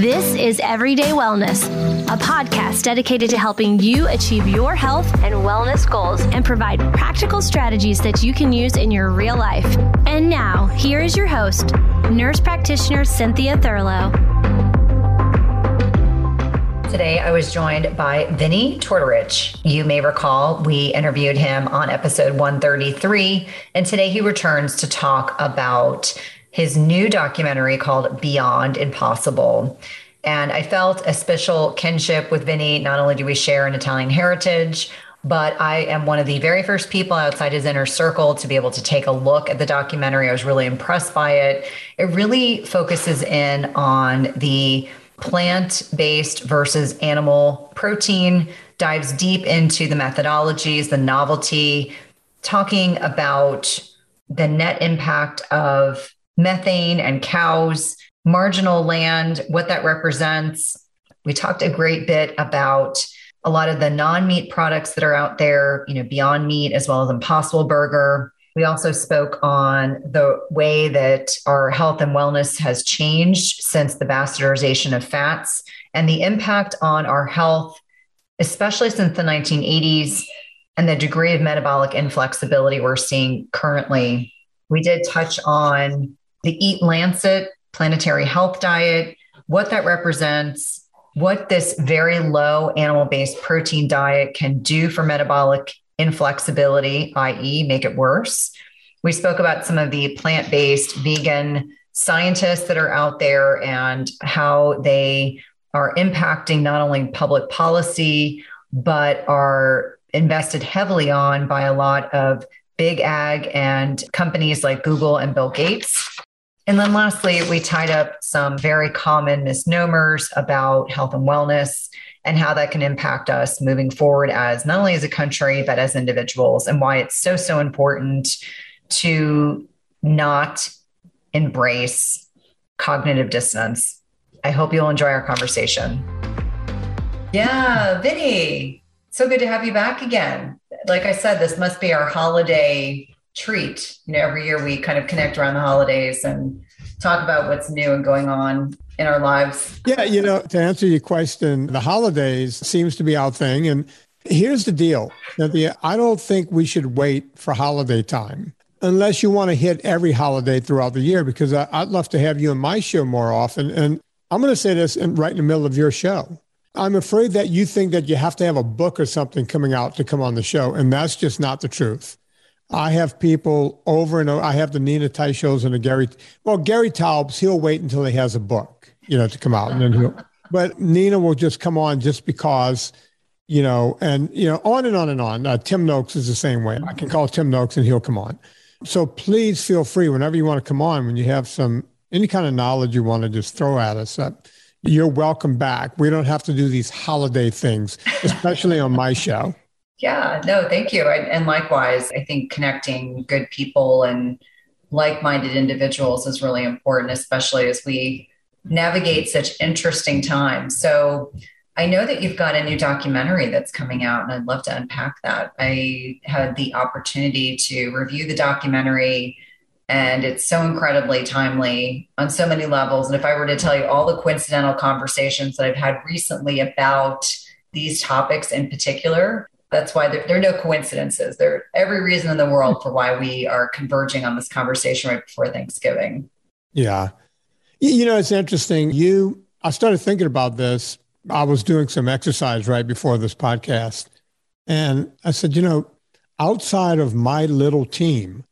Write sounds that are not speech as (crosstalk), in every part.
This is Everyday Wellness, a podcast dedicated to helping you achieve your health and wellness goals and provide practical strategies that you can use in your real life. And now, here is your host, nurse practitioner Cynthia Thurlow. Today, I was joined by Vinnie Tortorich. You may recall we interviewed him on episode 133, and today he returns to talk about his new documentary called Beyond Impossible. And I felt a special kinship with Vinnie. Not only do we share an Italian heritage, but I am one of the very first people outside his inner circle to be able to take a look at the documentary. I was really impressed by it. It really focuses in on the plant based versus animal protein, dives deep into the methodologies, the novelty, talking about the net impact of methane and cows, marginal land, what that represents. We talked a great bit about a lot of the non-meat products that are out there, you know, Beyond Meat as well as Impossible Burger. We also spoke on the way that our health and wellness has changed since the bastardization of fats and the impact on our health, especially since the 1980s, and the degree of metabolic inflexibility we're seeing currently. We did touch on the Eat Lancet planetary health diet, what that represents, what this very low animal based protein diet can do for metabolic inflexibility, i.e., make it worse. We spoke about some of the plant based vegan scientists that are out there and how they are impacting not only public policy, but are invested heavily on by a lot of big ag and companies like Google and Bill Gates. And then lastly, we tied up some very common misnomers about health and wellness and how that can impact us moving forward as not only as a country, but as individuals, and why it's so, so important to not embrace cognitive dissonance. I hope you'll enjoy our conversation. Yeah, Vinnie, so good to have you back again. Like I said, this must be our holiday treat. You know, every year we kind of connect around the holidays and talk about what's new and going on in our lives. Yeah, you know, to answer your question, the holidays seems to be our thing. And here's the deal Cynthia, I don't think we should wait for holiday time unless you want to hit every holiday throughout the year, because I, would love to have you in my show more often. And I'm going to say this in, right in the middle of your show. I'm afraid that you think that you have to have a book or something coming out to come on the show. And that's just not the truth. I have people over and over. I have the Nina Teicholz and the Gary. Well, Gary Taubes, he'll wait until he has a book, you know, to come out, and then he'll. But Nina will just come on just because, you know, and you know, on and on and on. Uh, Tim Noakes is the same way. I can call Tim Noakes and he'll come on. So please feel free whenever you want to come on when you have some any kind of knowledge you want to just throw at us. Uh, you're welcome back. We don't have to do these holiday things, especially on my show. Yeah, no, thank you. And likewise, I think connecting good people and like minded individuals is really important, especially as we navigate such interesting times. So, I know that you've got a new documentary that's coming out, and I'd love to unpack that. I had the opportunity to review the documentary, and it's so incredibly timely on so many levels. And if I were to tell you all the coincidental conversations that I've had recently about these topics in particular, that's why there, there, are no coincidences. There are every reason in the world for why we are converging on this conversation right before Thanksgiving. Yeah. You know, it's interesting. You, I started thinking about this. I was doing some exercise right before this podcast. And I said, you know, outside of my little team,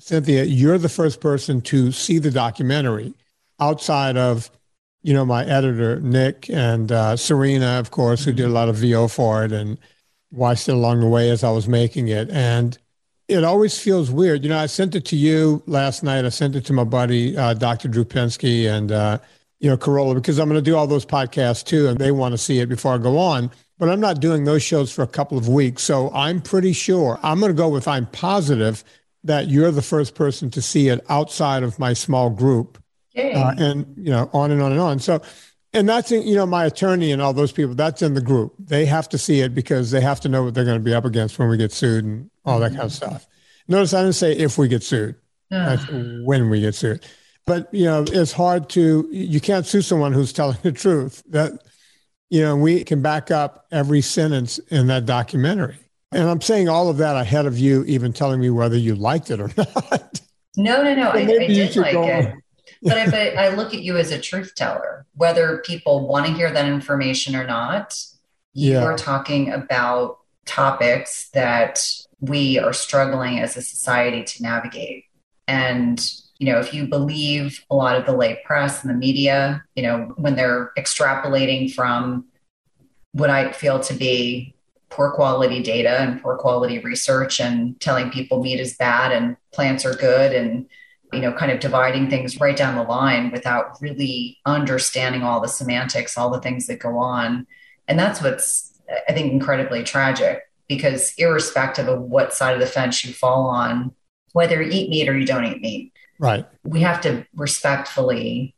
Cynthia, you're the first person to see the documentary outside of, you know, my editor, Nick, and uh, Serena, of course, who did a lot of VO for it. And, watched it along the way as I was making it. And it always feels weird. You know, I sent it to you last night. I sent it to my buddy, uh, Dr. Drew Pinsky and, uh, you know, Carolla, because I'm going to do all those podcasts too, and they want to see it before I go on. But I'm not doing those shows for a couple of weeks. So I'm pretty sure I'm going to go with I'm positive that you're the first person to see it outside of my small group. Uh, and, you know, on and on and on. So and that's you know my attorney and all those people that's in the group they have to see it because they have to know what they're going to be up against when we get sued and all that kind of stuff notice i didn't say if we get sued that's when we get sued But, you know, it's hard to, you can't sue someone who's telling the truth. That, you know, we can back up every sentence in that documentary. And I'm saying all of that ahead of you even telling me whether you liked it or (laughs) not. No, no, no. I, I, did like it. But, I, I look at you as a truth teller, whether people want to hear that information or not. You yeah. are talking about topics that we are struggling as a society to navigate. And you know, if you believe a lot of the lay press and the media, you know, when they're extrapolating from what I feel to be poor quality data and poor quality research and telling people meat is bad and plants are good and you know kind of dividing things right down the line without really understanding all the semantics all the things that go on and that's what's i think incredibly tragic because irrespective of what side of the fence you fall on whether you eat meat or you don't eat meat Right. We have to respectfully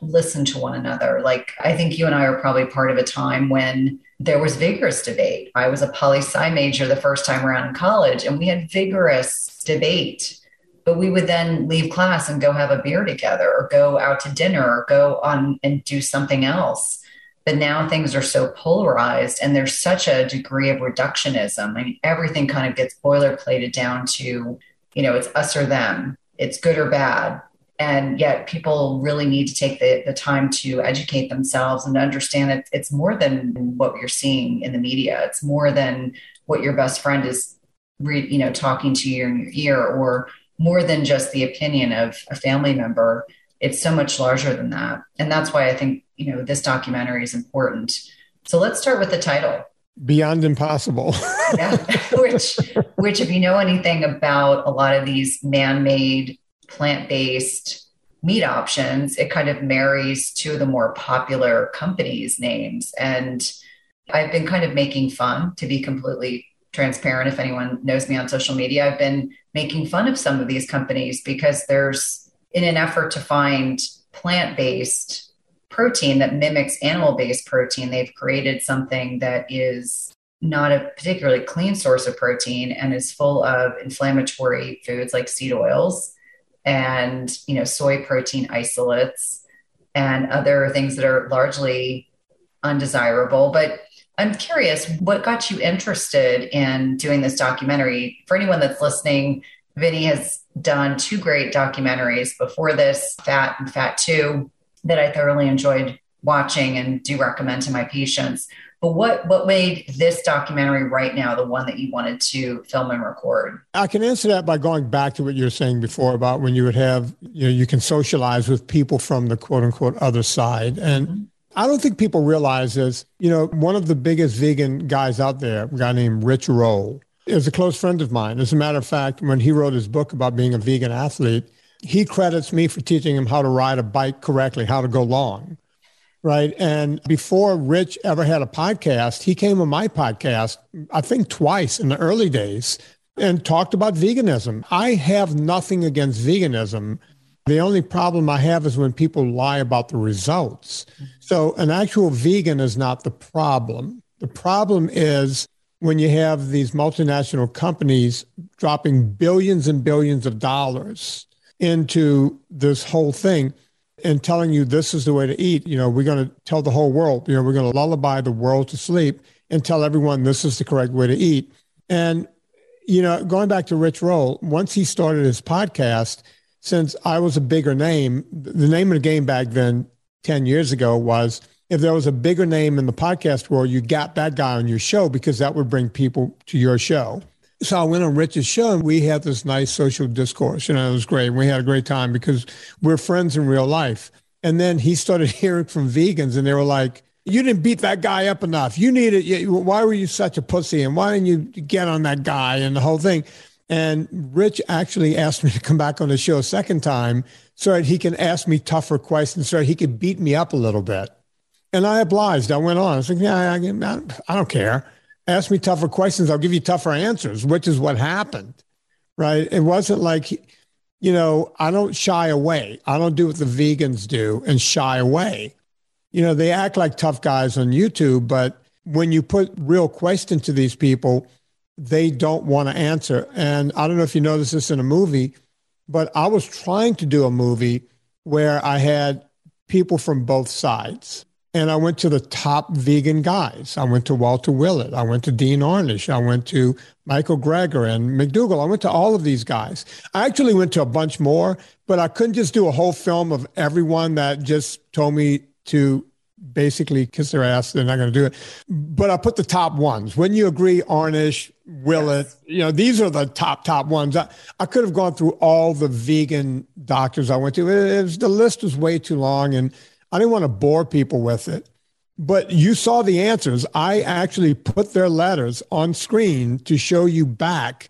listen to one another. Like, I think you and I are probably part of a time when there was vigorous debate. I was a poli sci major the first time around in college, and we had vigorous debate. But we would then leave class and go have a beer together, or go out to dinner, or go on and do something else. But now things are so polarized, and there's such a degree of reductionism. I mean, everything kind of gets boilerplated down to, you know, it's us or them it's good or bad and yet people really need to take the, the time to educate themselves and understand that it's more than what you're seeing in the media it's more than what your best friend is re, you know talking to you in your ear or more than just the opinion of a family member it's so much larger than that and that's why i think you know this documentary is important so let's start with the title beyond impossible. (laughs) yeah, which which if you know anything about a lot of these man-made plant-based meat options, it kind of marries two of the more popular companies' names. And I've been kind of making fun to be completely transparent. If anyone knows me on social media, I've been making fun of some of these companies because there's in an effort to find plant-based protein that mimics animal based protein, they've created something that is not a particularly clean source of protein and is full of inflammatory foods like seed oils and you know soy protein isolates and other things that are largely undesirable. But i'm curious what got you interested in doing this documentary for anyone that's listening vinnie has done two great documentaries before this fat and fat 2 that I thoroughly enjoyed watching and do recommend to my patients. But what what made this documentary right now the one that you wanted to film and record? I can answer that by going back to what you were saying before about when you would have you know you can socialize with people from the quote unquote other side and. Mm-hmm. I don't think people realize this. You know, one of the biggest vegan guys out there, a guy named Rich Roll, is a close friend of mine. As a matter of fact, when he wrote his book about being a vegan athlete, he credits me for teaching him how to ride a bike correctly, how to go long. Right. And before Rich ever had a podcast, he came on my podcast, I think twice in the early days, and talked about veganism. I have nothing against veganism. The only problem I have is when people lie about the results. So, an actual vegan is not the problem. The problem is when you have these multinational companies dropping billions and billions of dollars into this whole thing and telling you this is the way to eat. You know, we're going to tell the whole world, you know, we're going to lullaby the world to sleep and tell everyone this is the correct way to eat. And, you know, going back to Rich Roll, once he started his podcast, since I was a bigger name, the name of the game back then, 10 years ago, was if there was a bigger name in the podcast world, you got that guy on your show because that would bring people to your show. So I went on Rich's show and we had this nice social discourse. You know, it was great. We had a great time because we're friends in real life. And then he started (laughs) hearing from vegans and they were like, you didn't beat that guy up enough. You needed, why were you such a pussy? And why didn't you get on that guy and the whole thing? And Rich actually asked me to come back on the show a second time so that he can ask me tougher questions so that he could beat me up a little bit. And I obliged. I went on. I was like, yeah, I, I don't care ask me tougher questions, I'll give you tougher answers, which is what happened. Right. It wasn't like, you know, I don't shy away. I don't do what the vegans do and shy away. You know, they act like tough guys on YouTube, but when you put real questions to these people, they don't want to answer. And I don't know if you noticed this in a movie, but I was trying to do a movie where I had people from both sides. And I went to the top vegan guys. I went to Walter Willett. I went to Dean Ornish. I went to Michael Greger and McDougall. I went to all of these guys. I actually went to a bunch more, but I couldn't just do a whole film of everyone that just told me to basically kiss their ass. They're not going to do it. But I put the top ones. Wouldn't you agree, Ornish, Willett? Yes. You know, these are the top, top ones. I, I could have gone through all the vegan doctors I went to. It, it was, the list was way too long. And I didn't want to bore people with it. But you saw the answers. I actually put their letters on screen to show you back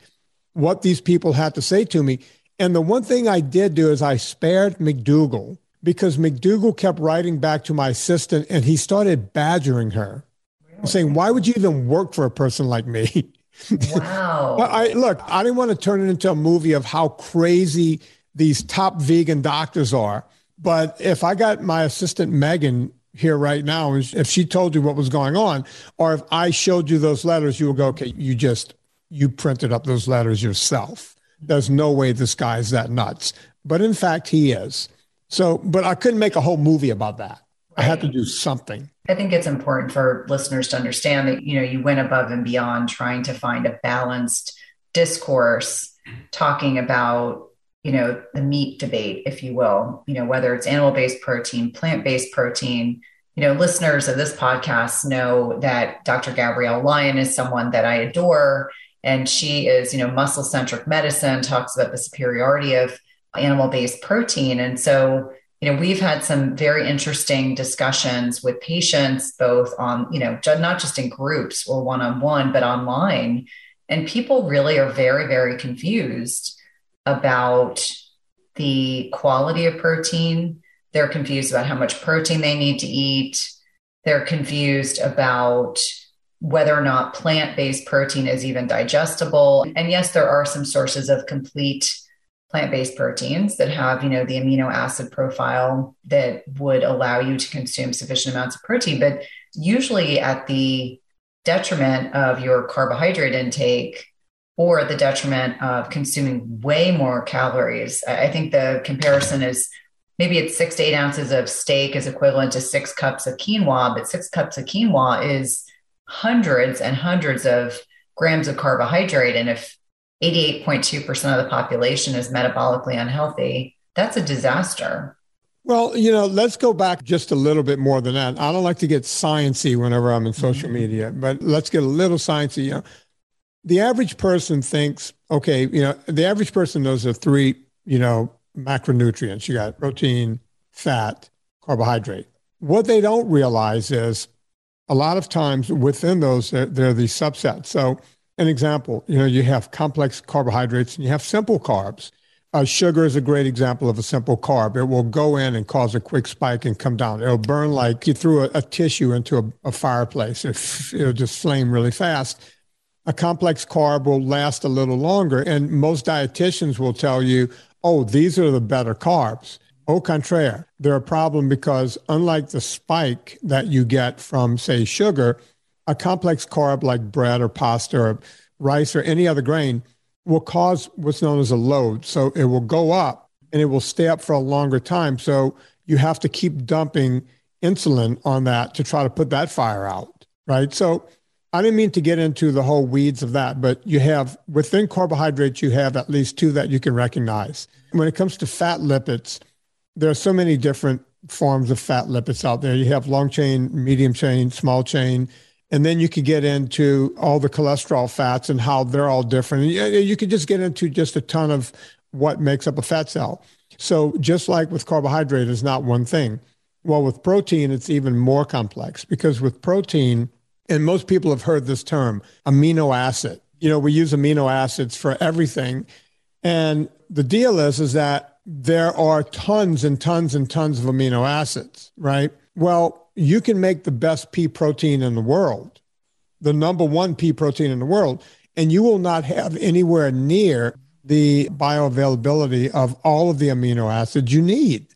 what these people had to say to me. And the one thing I did do is I spared McDougall because McDougall kept writing back to my assistant and he started badgering her, really? saying, Why would you even work for a person like me? Wow. (laughs) I look, I didn't want to turn it into a movie of how crazy these top vegan doctors are. But if I got my assistant Megan here right now, if she told you what was going on, or if I showed you those letters, you would go, okay, you just you printed up those letters yourself. There's no way this guy's that nuts. But in fact, he is. So, but I couldn't make a whole movie about that. I had to do something. I think it's important for listeners to understand that you know you went above and beyond trying to find a balanced discourse talking about you know, the meat debate, if you will, you know, whether it's animal based protein, plant based protein. You know, listeners of this podcast know that Dr. Gabrielle Lyon is someone that I adore. And she is, you know, muscle centric medicine, talks about the superiority of animal based protein. And so, you know, we've had some very interesting discussions with patients, both on, you know, not just in groups or one on one, but online. And people really are very, very confused about the quality of protein. They're confused about how much protein they need to eat. They're confused about whether or not plant based protein is even digestible. And yes, there are some sources of complete plant based proteins that have, you know, the amino acid profile that would allow you to consume sufficient amounts of protein, but usually at the detriment of your carbohydrate intake or the detriment of consuming way more calories. I think the comparison is maybe it's six to eight ounces of steak is equivalent to six cups of quinoa, but six cups of quinoa is hundreds and hundreds of grams of carbohydrate. And if 88.2% of the population is metabolically unhealthy, that's a disaster. Well, you know, let's go back just a little bit more than that. I don't like to get sciency whenever I'm in social mm-hmm. media, but let's get a little sciencey. You know, the average person thinks, okay, you know, the average person knows the three, you know, macronutrients. You got protein, fat, carbohydrate. What they don't realize is a lot of times within those, there, there are these subsets. So, an example, you know, you have complex carbohydrates and you have simple carbs. Uh, sugar is a great example of a simple carb. It will go in and cause a quick spike and come down. It'll burn like you threw a, a tissue into a, a fireplace. It, it'll just flame really fast a complex carb will last a little longer. And most dietitians will tell you, oh, these are the better carbs. Au contraire, they're a problem because unlike the spike that you get from, say, sugar, a complex carb like bread or pasta or rice or any other grain will cause what's known as a load. So it will go up and it will stay up for a longer time. So you have to keep dumping insulin on that to try to put that fire out, right? So I didn't mean to get into the whole weeds of that, but you have within carbohydrates, you have at least two that you can recognize. When it comes to fat lipids, there are so many different forms of fat lipids out there. You have long chain, medium chain, small chain, and then you could get into all the cholesterol fats and how they're all different. And You could just get into just a ton of what makes up a fat cell. So just like with carbohydrate is not one thing. Well, with protein, it's even more complex because with protein, and most people have heard this term, amino acid. You know, we use amino acids for everything. And the deal is, is that there are tons and tons and tons of amino acids, right? Well, you can make the best pea protein in the world, the number one pea protein in the world, and you will not have anywhere near the bioavailability of all of the amino acids you need.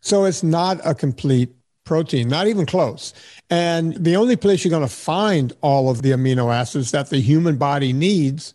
So it's not a complete protein, not even close. And the only place you're going to find all of the amino acids that the human body needs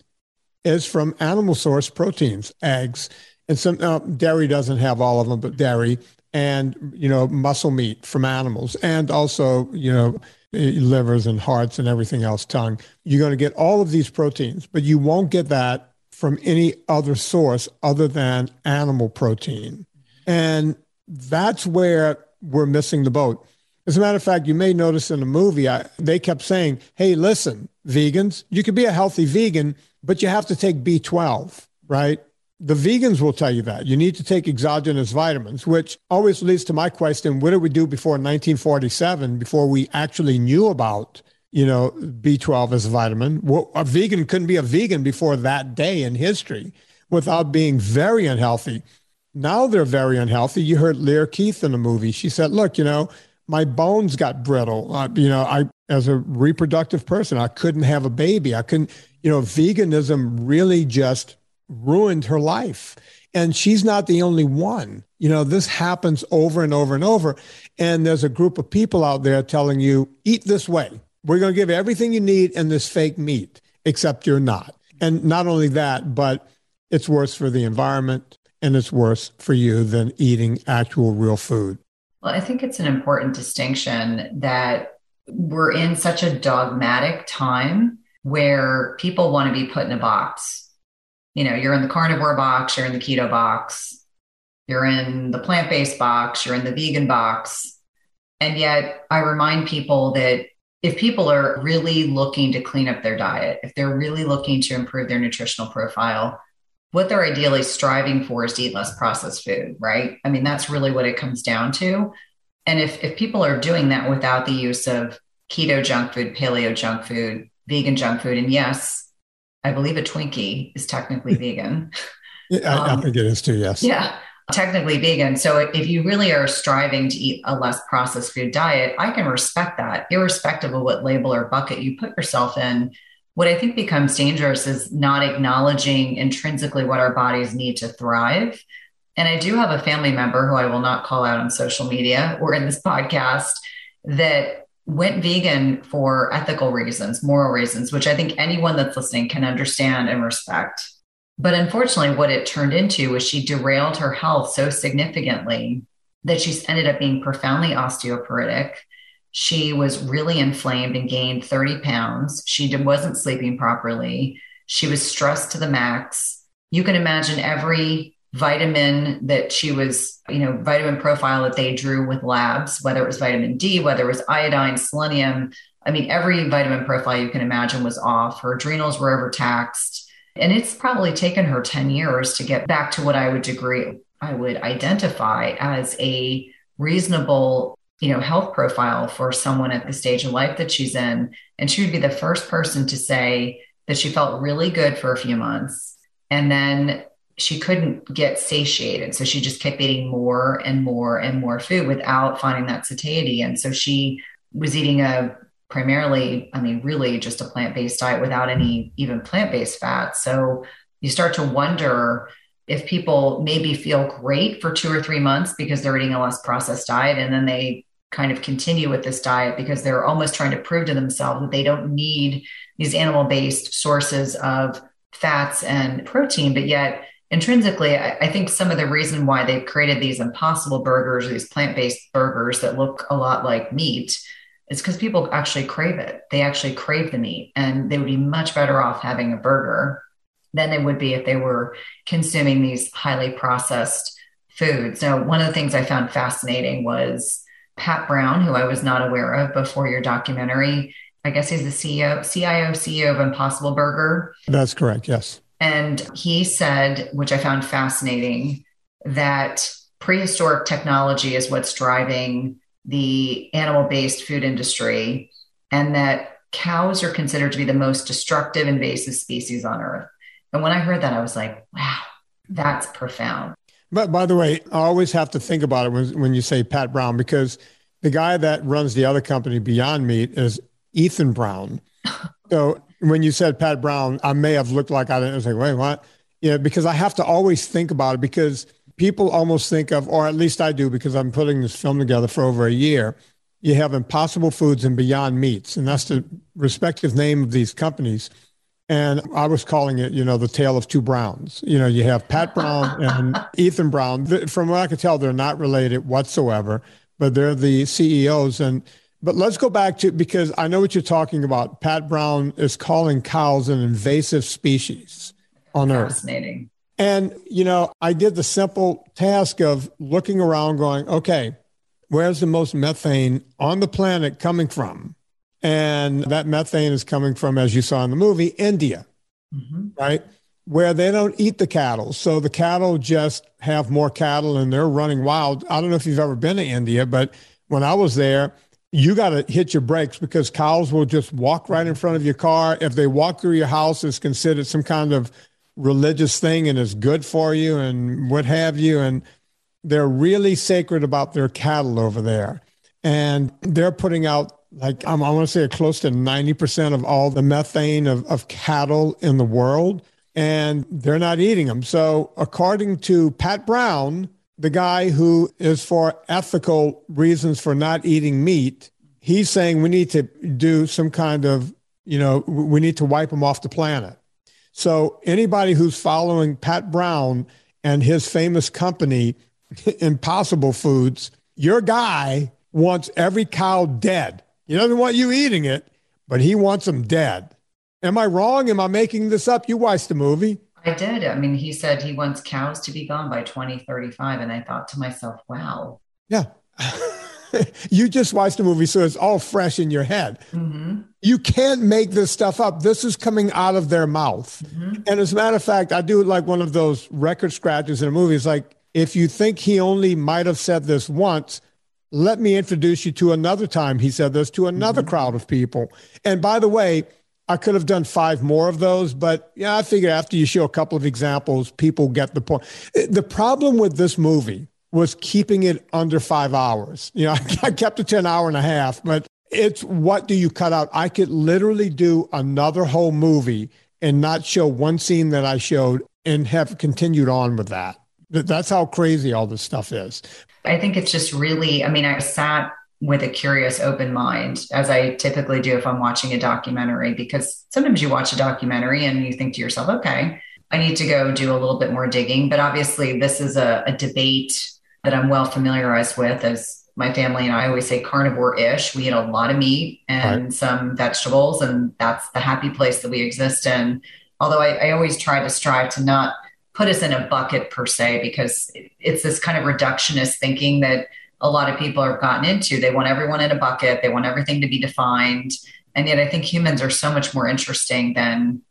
is from animal source proteins, eggs, and some uh, dairy doesn't have all of them, but dairy, and you know muscle meat from animals and also you know eh, livers and hearts and everything else tongue. You're going to get all of these proteins but you won't get that from any other source other than animal protein. And that's where we're missing the boat. As a matter of fact you may notice in the movie I, they kept saying hey listen vegans you could be a healthy vegan but you have to take b12 right the vegans will tell you that you need to take exogenous vitamins, which always leads to my question: What did we do before 1947, before we actually knew about you know B12 as a vitamin? Well, a vegan couldn't be a vegan before that day in history without being very unhealthy. Now they're very unhealthy. You heard Lierre Keith in the movie. She said, "Look, you know." My bones got brittle. Uh, you know, I, as a reproductive person, I couldn't have a baby. I couldn't, you know, veganism really just ruined her life. And she's not the only one. You know, this happens over and over and over. And there's a group of people out there telling you, eat this way. We're going to give everything you need in this fake meat, except you're not. And not only that, but it's worse for the environment and it's worse for you than eating actual real food. Well, I think it's an important distinction that we're in such a dogmatic time where people want to be put in a box you know, you're in the carnivore box, you're in the keto box, you're in the plant based box, you're in the vegan box. And yet, I remind people that if people are really looking to clean up their diet, if they're really looking to improve their nutritional profile, what they're ideally striving for is to eat less processed food, right? I mean, that's really what it comes down to. And if, if people are doing that without the use of keto junk food, paleo junk food, vegan junk food, and yes, I believe a Twinkie is technically vegan. Yeah, I, um, I think it is too, yes. Yeah, technically vegan. So if you really are striving to eat a less processed food diet, I can respect that, irrespective of what label or bucket you put yourself in. What I think becomes dangerous is not acknowledging intrinsically what our bodies need to thrive. And I do have a family member who I will not call out on social media or in this podcast that went vegan for ethical reasons, moral reasons, which I think anyone that's listening can understand and respect. But unfortunately, what it turned into was she derailed her health so significantly that she ended up being profoundly osteoporotic. She was really inflamed and gained 30 pounds. She wasn't sleeping properly. She was stressed to the max. You can imagine every vitamin that she was, you know, vitamin profile that they drew with labs, whether it was vitamin D, whether it was iodine, selenium. I mean, every vitamin profile you can imagine was off. Her adrenals were overtaxed. And it's probably taken her 10 years to get back to what I would agree, I would identify as a reasonable, you know, health profile for someone at the stage of life that she's in. And she would be the first person to say that she felt really good for a few months. And then she couldn't get satiated. So she just kept eating more and more and more food without finding that satiety. And so she was eating a primarily, I mean, really just a plant based diet without any even plant based fat. So you start to wonder if people maybe feel great for two or three months because they're eating a less processed diet and then they kind of continue with this diet because they're almost trying to prove to themselves that they don't need these animal based sources of fats and protein, but yet intrinsically, I, I, think some of the reason why they've created these impossible burgers, these plant based burgers that look a lot like meat, is because people actually crave it. They actually crave the meat, and they would be much better off having a burger than they would be if they were consuming these highly processed foods. Now, one of the things I found fascinating was Pat Brown, who I was not aware of before your documentary. I guess he's the CEO, CIO, CEO of Impossible Burger. That's correct. Yes. And he said, which I found fascinating, that prehistoric technology is what's driving the animal based food industry, and that cows are considered to be the most destructive invasive species on earth. And when I heard that, I was like, wow, that's profound. But by the way, I always have to think about it when, when you say Pat Brown, because the guy that runs the other company, Beyond Meat, is Ethan Brown. (laughs) So when you said Pat Brown, I may have looked like I didn't I was like, wait, what? Yeah, because I have to always think about it because people almost think of, or at least I do, because I'm putting this film together for over a year. You have Impossible Foods and Beyond Meats, and that's the respective name of these companies. And I was calling it, you know, the tale of two Browns. You know, you have Pat Brown (laughs) and Ethan Brown. From what I could tell, they're not related whatsoever, but they're the CEOs. And but let's go back to because I know what you're talking about. Pat Brown is calling cows an invasive species on Earth. Fascinating. And, you know, I did the simple task of looking around, going, okay, where's the most methane on the planet coming from? And that methane is coming from, as you saw in the movie, India, mm-hmm. right? Where they don't eat the cattle. So the cattle just have more cattle and they're running wild. I don't know if you've ever been to India, but when I was there, you got to hit your brakes because cows will just walk right in front of your car. If they walk through your house, it's considered some kind of religious thing and is good for you and what have you. And they're really sacred about their cattle over there. And they're putting out like I want to say close to 90% of all the methane of, of cattle in the world, and they're not eating them. So, according to Pat Brown, the guy who is for ethical reasons for not eating meat, he's saying we need to do some kind of, you know, we need to wipe them off the planet. So anybody who's following Pat Brown and his famous company, (laughs) Impossible Foods, your guy wants every cow dead. He doesn't want you eating it, but he wants them dead. Am I wrong? Am I making this up? You watched the movie. I did. I mean, he said he wants cows to be gone by 2035. And I thought to myself, wow. Yeah. (laughs) you just watched the movie, so it's all fresh in your head. Mm-hmm. You can't make this stuff up. This is coming out of their mouth. Mm-hmm. And as a matter of fact, I do like one of those record scratches in a movie. It's like, if you think he only might have said this once, let me introduce you to another time he said this to another mm-hmm. crowd of people. And by the way, I could have done five more of those, but yeah, I figured after you show a couple of examples, people get the point. Eh, the problem with this movie was keeping it under five hours. You know, (laughs) I kept it to an hour and a half, but it's what do you cut out? I could literally do another whole movie and not show one scene that I showed and have continued on with that. That's how crazy all this stuff is. I think it's just really, I mean, I sat with a curious open mind as i typically do if i'm watching a documentary because sometimes you watch a documentary and you think to yourself okay i need to go do a little bit more digging. But obviously this is a, a debate that i'm well familiarized with as my family and i always say carnivore-ish. We eat a lot of meat and right. some vegetables and that's the happy place that we exist in. Although I, I always try to strive to not put us in a bucket per se because it's this kind of reductionist thinking that a lot of people have gotten into. They want everyone in a bucket, they want everything to be defined. And yet I think humans are so much more interesting than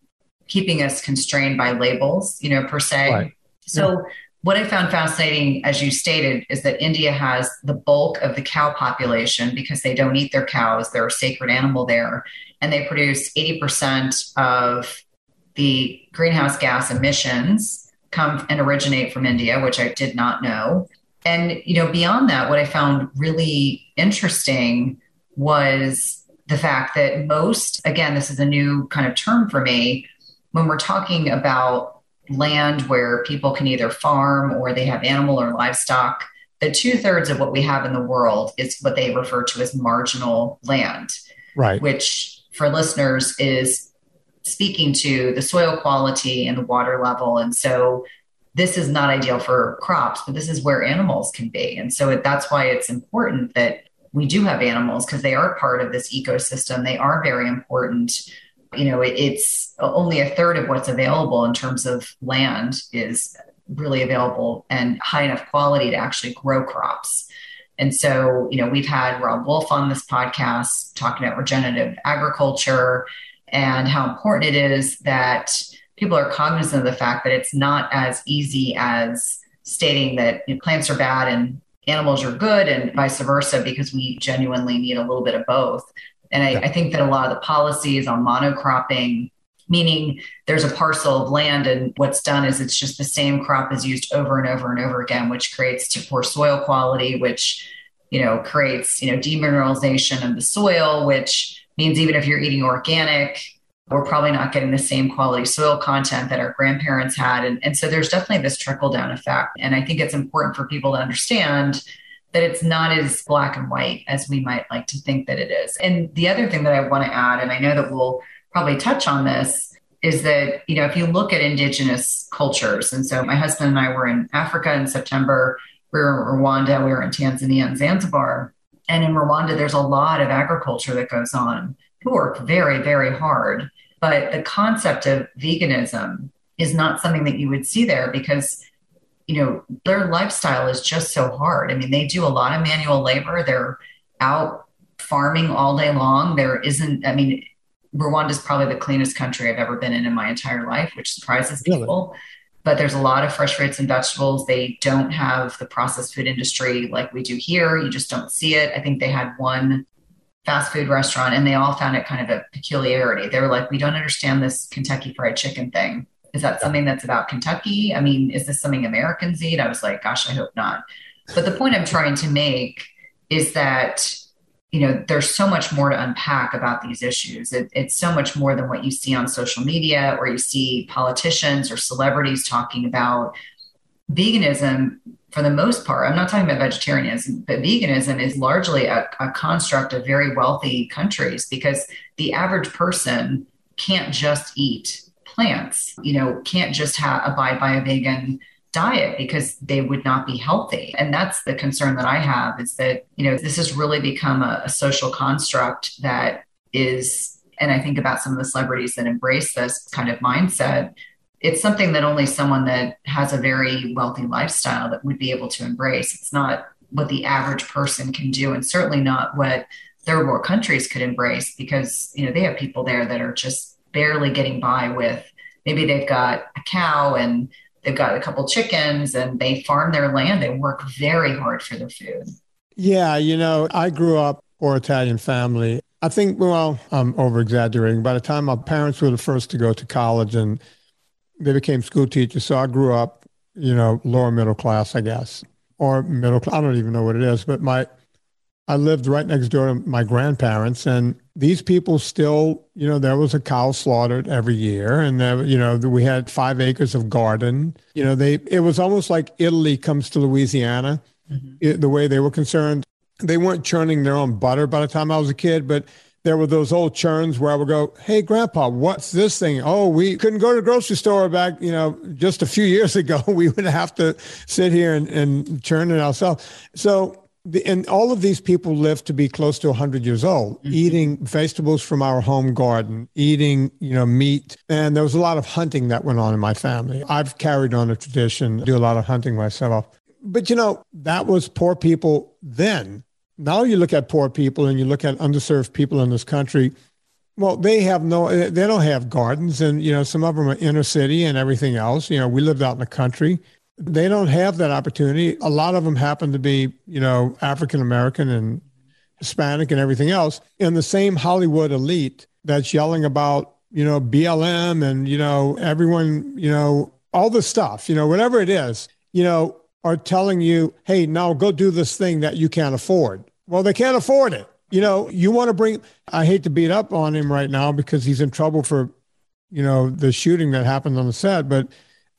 keeping us constrained by labels, you know, per se. Right. So yeah. what I found fascinating, as you stated, is that India has the bulk of the cow population because they don't eat their cows. They're a sacred animal there. And they produce 80% of the greenhouse gas emissions come and originate from India, which I did not know. And, you know, beyond that, what I found really interesting was the fact that most, again, this is a new kind of term for me, when we're talking about land where people can either farm or they have animal or livestock, that two thirds of what we have in the world is what they refer to as marginal land. Right. Which for listeners is speaking to the soil quality and the water level. And so this is not ideal for crops, but this is where animals can be. And so it, that's why it's important that we do have animals because they are part of this ecosystem. They are very important. You know, it, it's only a third of what's available in terms of land is really available and high enough quality to actually grow crops. And so, you know, we've had Robb Wolf on this podcast talking about regenerative agriculture and how important it is that people are cognizant of the fact that it's not as easy as stating that you know, plants are bad and animals are good and vice versa because we genuinely need a little bit of both. And I, I, think that a lot of the policies on monocropping meaning there's a parcel of land and what's done is it's just the same crop is used over and over and over again which creates to poor soil quality which you know creates you know demineralization of the soil which means even if you're eating organic we're probably not getting the same quality soil content that our grandparents had. And, and so there's definitely this trickle down effect. And I think it's important for people to understand that it's not as black and white as we might like to think that it is. And the other thing that I want to add, and I know that we'll probably touch on this, is that, you know, if you look at indigenous cultures, and so my husband and I were in Africa in September, we were in Rwanda, we were in Tanzania and Zanzibar. And in Rwanda, there's a lot of agriculture that goes on. Who work very, very hard. But the concept of veganism is not something that you would see there because you know their lifestyle is just so hard i mean they do a lot of manual labor they're out farming all day long there isn't i mean Rwanda is probably the cleanest country I've ever been in in my entire life, which surprises people. Really? But there's a lot of fresh fruits and vegetables. They don't have the processed food industry like we do here. You just don't see it. I think they had one fast food restaurant and they all found it kind of a peculiarity. They were like, we don't understand this Kentucky fried chicken thing. Is that something that's about Kentucky? I mean, is this something Americans eat? I was like, gosh, I hope not. But the point I'm trying to make is that you know there's so much more to unpack about these issues it, it's so much more than what you see on social media or you see politicians or celebrities talking about veganism for the most part i'm not talking about vegetarianism but veganism is largely a, a construct of very wealthy countries because the average person can't just eat plants you know can't just have abide by a vegan diet because they would not be healthy. And that's the concern that I have is that, you know, this has really become a, a social construct that is, and I think about some of the celebrities that embrace this kind of mindset. It's something that only someone that has a very wealthy lifestyle that would be able to embrace. It's not what the average person can do, and certainly not what third world countries could embrace because you know they have people there that are just barely getting by with maybe they've got a cow and they've got a couple chickens and they farm their land. They work very hard for their food. Yeah, you know, I grew up poor Italian family. I think, well, I'm over exaggerating. By the time my parents were the first to go to college and they became school teachers. So I grew up, you know, lower middle class, I guess, or middle class. I don't even know what it is, but my I lived right next door to my grandparents, and these people still, you know, there was a cow slaughtered every year, and there, you know, we had five acres of garden. You know, they it was almost like Italy comes to Louisiana, mm-hmm. it, the way they were concerned. They weren't churning their own butter by the time I was a kid, but there were those old churns where I would go, "Hey, Grandpa, what's this thing? Oh, we couldn't go to the grocery store back, you know, just a few years (laughs) ago. We would have to sit here and, and churn it ourselves." So the, and all of these people live to be close to 100 years old mm-hmm. eating vegetables from our home garden eating you know meat and there was a lot of hunting that went on in my family i've carried on a tradition do a lot of hunting myself but you know that was poor people then now you look at poor people and you look at underserved people in this country well they have no they don't have gardens and you know some of them are inner city and everything else you know we lived out in the country they don't have that opportunity. A lot of them happen to be, you know, African American and Hispanic and everything else. And the same Hollywood elite that's yelling about, you know, BLM and, you know, everyone, you know, all the stuff, you know, whatever it is, you know, are telling you, hey, now go do this thing that you can't afford. Well, they can't afford it. You know, you want to bring, I hate to beat up on him right now because he's in trouble for, you know, the shooting that happened on the set, but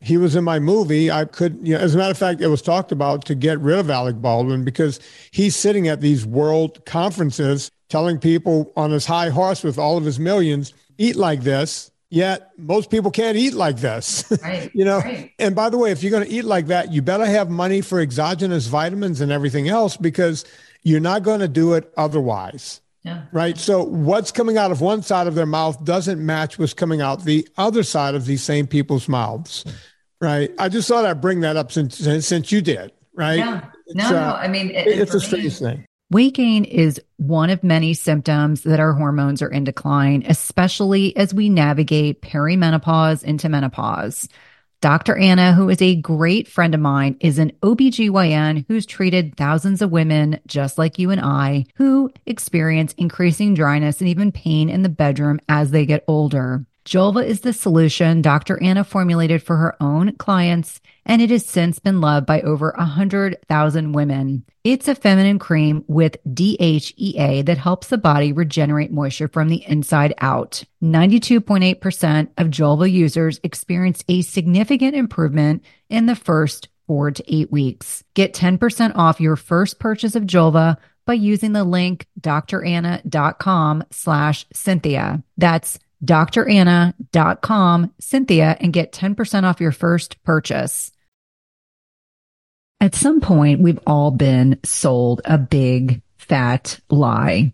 he was in my movie. I couldn't. you know, as a matter of fact, it was talked about to get rid of Alec Baldwin because he's sitting at these world conferences telling people on his high horse with all of his millions, eat like this. Yet most people can't eat like this. (laughs) Right, you know, right. and by the way, if you're going to eat like that, you better have money for exogenous vitamins and everything else because you're not going to do it otherwise. Yeah. Right. So what's coming out of one side of their mouth doesn't match what's coming out the other side of these same people's mouths. Right. I just thought I'd bring that up since since you did. Right. Yeah. No, uh, no. I mean, it, it's a strange thing. Weight gain is one of many symptoms that our hormones are in decline, especially as we navigate perimenopause into menopause. Dr. Anna, who is a great friend of mine, is an OBGYN who's treated thousands of women just like you and I who experience increasing dryness and even pain in the bedroom as they get older. Julva is the solution Dr. Anna formulated for her own clients, and it has since been loved by over 100,000 women. It's a feminine cream with DHEA that helps the body regenerate moisture from the inside out. 92.8% of Julva users experienced a significant improvement in the first four to eight weeks. Get 10% off your first purchase of Julva by using the link dranna.com slash Cynthia. That's dranna.com, Cynthia, and get 10% off your first purchase. At some point, we've all been sold a big fat lie.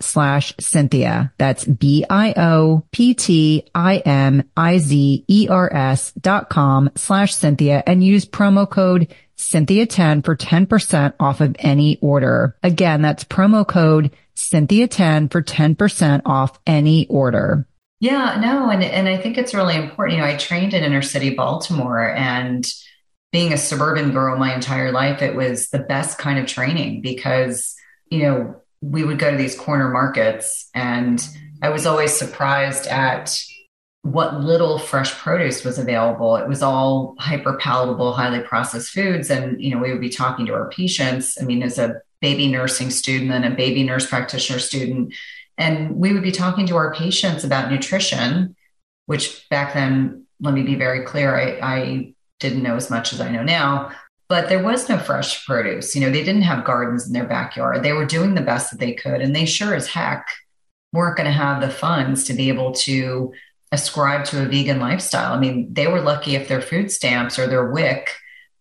slash Cynthia. That's B-I-O-P-T-I-M-I-Z-E-R-S dot com slash Cynthia and use promo code Cynthia 10 for 10% off of any order. Again, that's promo code Cynthia 10 for 10% off any order. Yeah, no, and and I think it's really important. You know, I trained in inner city Baltimore and being a suburban girl my entire life, it was the best kind of training because, you know, we would go to these corner markets and I was always surprised at what little fresh produce was available. It was all hyper palatable, highly processed foods. And, you know, we would be talking to our patients. I mean, as a baby nursing student and a baby nurse practitioner student, and we would be talking to our patients about nutrition, which back then, let me be very clear, I, I didn't know as much as I know now but there was no fresh produce. You know, they didn't have gardens in their backyard. They were doing the best that they could. And they sure as heck weren't going to have the funds to be able to ascribe to a vegan lifestyle. I mean, they were lucky if their food stamps or their WIC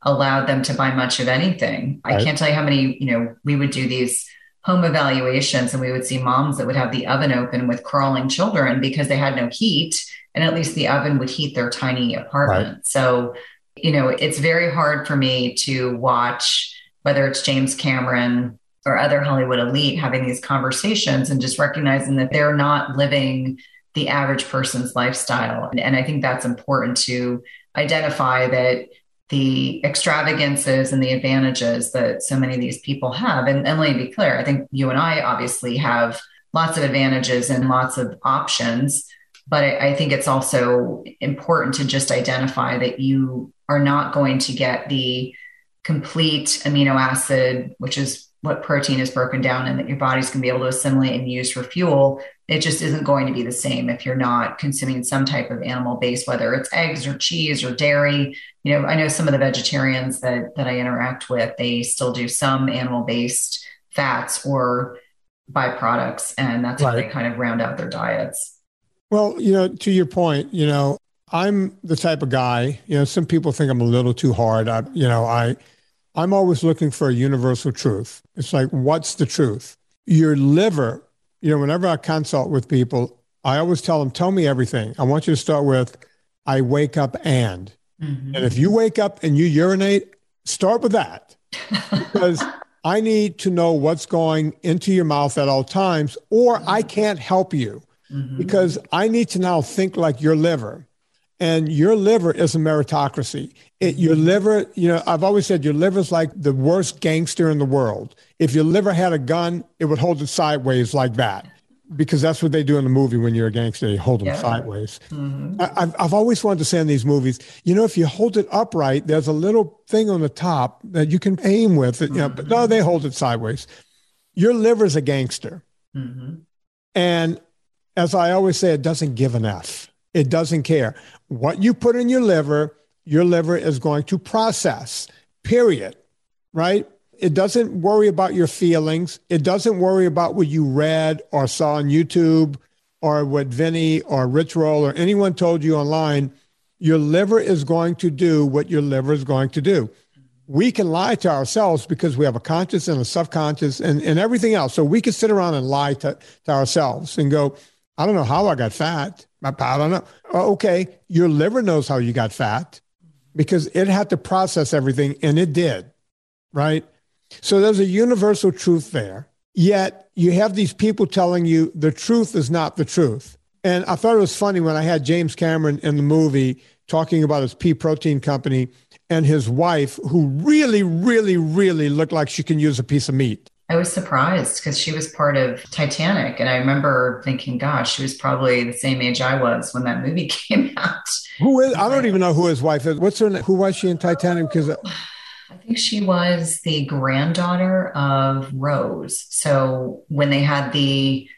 allowed them to buy much of anything. Right. I can't tell you how many, you know, we would do these home evaluations and we would see moms that would have the oven open with crawling children because they had no heat and at least the oven would heat their tiny apartment. Right. So you know, it's very hard for me to watch whether it's James Cameron or other Hollywood elite having these conversations and just recognizing that they're not living the average person's lifestyle. And I think that's important to identify that the extravagances and the advantages that so many of these people have. And, and let me be clear, I think you and I obviously have lots of advantages and lots of options. But I, I think it's also important to just identify that you are not going to get the complete amino acid, which is what protein is broken down and that your body's going to be able to assimilate and use for fuel. It just isn't going to be the same if you're not consuming some type of animal base, whether it's eggs or cheese or dairy. You know, I know some of the vegetarians that that I interact with, they still do some animal based fats or byproducts, and that's right. how they kind of round out their diets. Well, you know, to your point, you know, I'm the type of guy, you know, some people think I'm a little too hard. I, you know, I, I'm always looking for a universal truth. It's like, what's the truth? Your liver, you know, whenever I consult with people, I always tell them, tell me everything. I want you to start with, I wake up and. Mm-hmm. And if you wake up and you urinate, start with that. (laughs) because I need to know what's going into your mouth at all times, or I can't help you mm-hmm. because I need to now think like your liver and your liver is a meritocracy. It, your liver, you know, I've always said your liver is like the worst gangster in the world. If your liver had a gun, it would hold it sideways like that, because that's what they do in the movie when you're a gangster. You hold them yeah. sideways. Mm-hmm. I, have I've always wanted to say in these movies, you know, if you hold it upright, there's a little thing on the top that you can aim with. It, you know, but no, they hold it sideways. Your liver's a gangster, mm-hmm. and as I always say, it doesn't give an F. It doesn't care. What you put in your liver, your liver is going to process, period. Right? it doesn't worry about your feelings. It doesn't worry about what you read or saw on YouTube or what Vinnie or Rich Roll or anyone told you online. Your liver is going to do what your liver is going to do. We can lie to ourselves because we have a conscious and a subconscious and, and everything else. So we can sit around and lie to, to ourselves and go, I don't know how I got fat. I don't know. Oh, okay, your liver knows how you got fat because it had to process everything and it did, right? So there's a universal truth there. Yet you have these people telling you the truth is not the truth. And I thought it was funny when I had James Cameron in the movie talking about his pea protein company and his wife, who really, really, really looked like she can use a piece of meat. I was surprised because she was part of Titanic. And I remember thinking, gosh, she was probably the same age I was when that movie (laughs) came out. Who is, I don't even know who his wife is. What's her name? Who was she in Titanic? Because I think she was the granddaughter of Rose. So when they had the,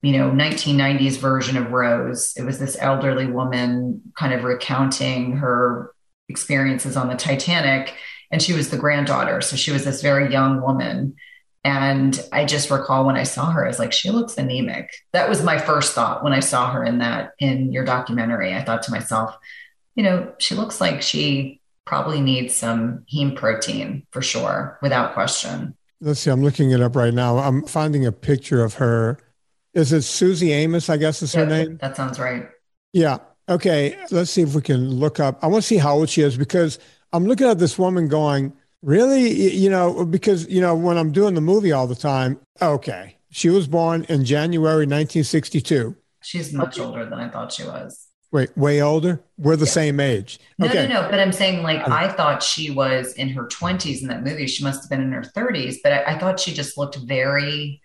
you know, 1990s version of Rose, it was this elderly woman kind of recounting her experiences on the Titanic. And she was the granddaughter. So she was this very young woman. And I just recall when I saw her, I was like, she looks anemic. That was my first thought when I saw her in that, in your documentary. I thought to myself, you know, she looks like she probably needs some heme protein for sure, without question. Let's see, I'm looking it up right now. I'm finding a picture of her. Is it Suzy Amis? I guess is her name. That sounds right. Yeah. Okay. Let's see if we can look up. I want to see how old she is because I'm looking at this woman going, really? You know, because, you know, when I'm doing the movie all the time, okay. She was born in January 1962. She's much okay. older than I thought she was. Wait, way older? We're the same age. No, okay. no, no. But I'm saying, like, I thought she was in her 20s in that movie. She must have been in her 30s, but I, I thought she just looked very,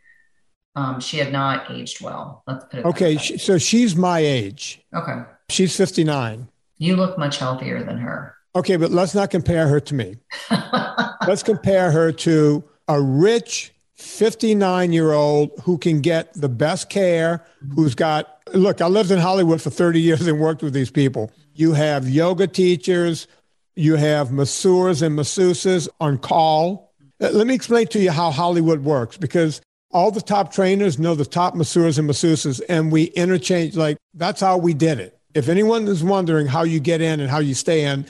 um, she had not aged well. Let's put it Okay. so she's my age. Okay. She's 59. You look much healthier than her. Okay, but let's not compare her to me. (laughs) let's compare her to a rich 59 year old who can get the best care, who's got look, I lived in Hollywood for 30 years and worked with these people. You have yoga teachers, you have masseurs and masseuses on call. Uh, let me explain to you how Hollywood works because all the top trainers know the top masseurs and masseuses, and we interchange. Like, that's how we did it. If anyone is wondering how you get in and how you stay in,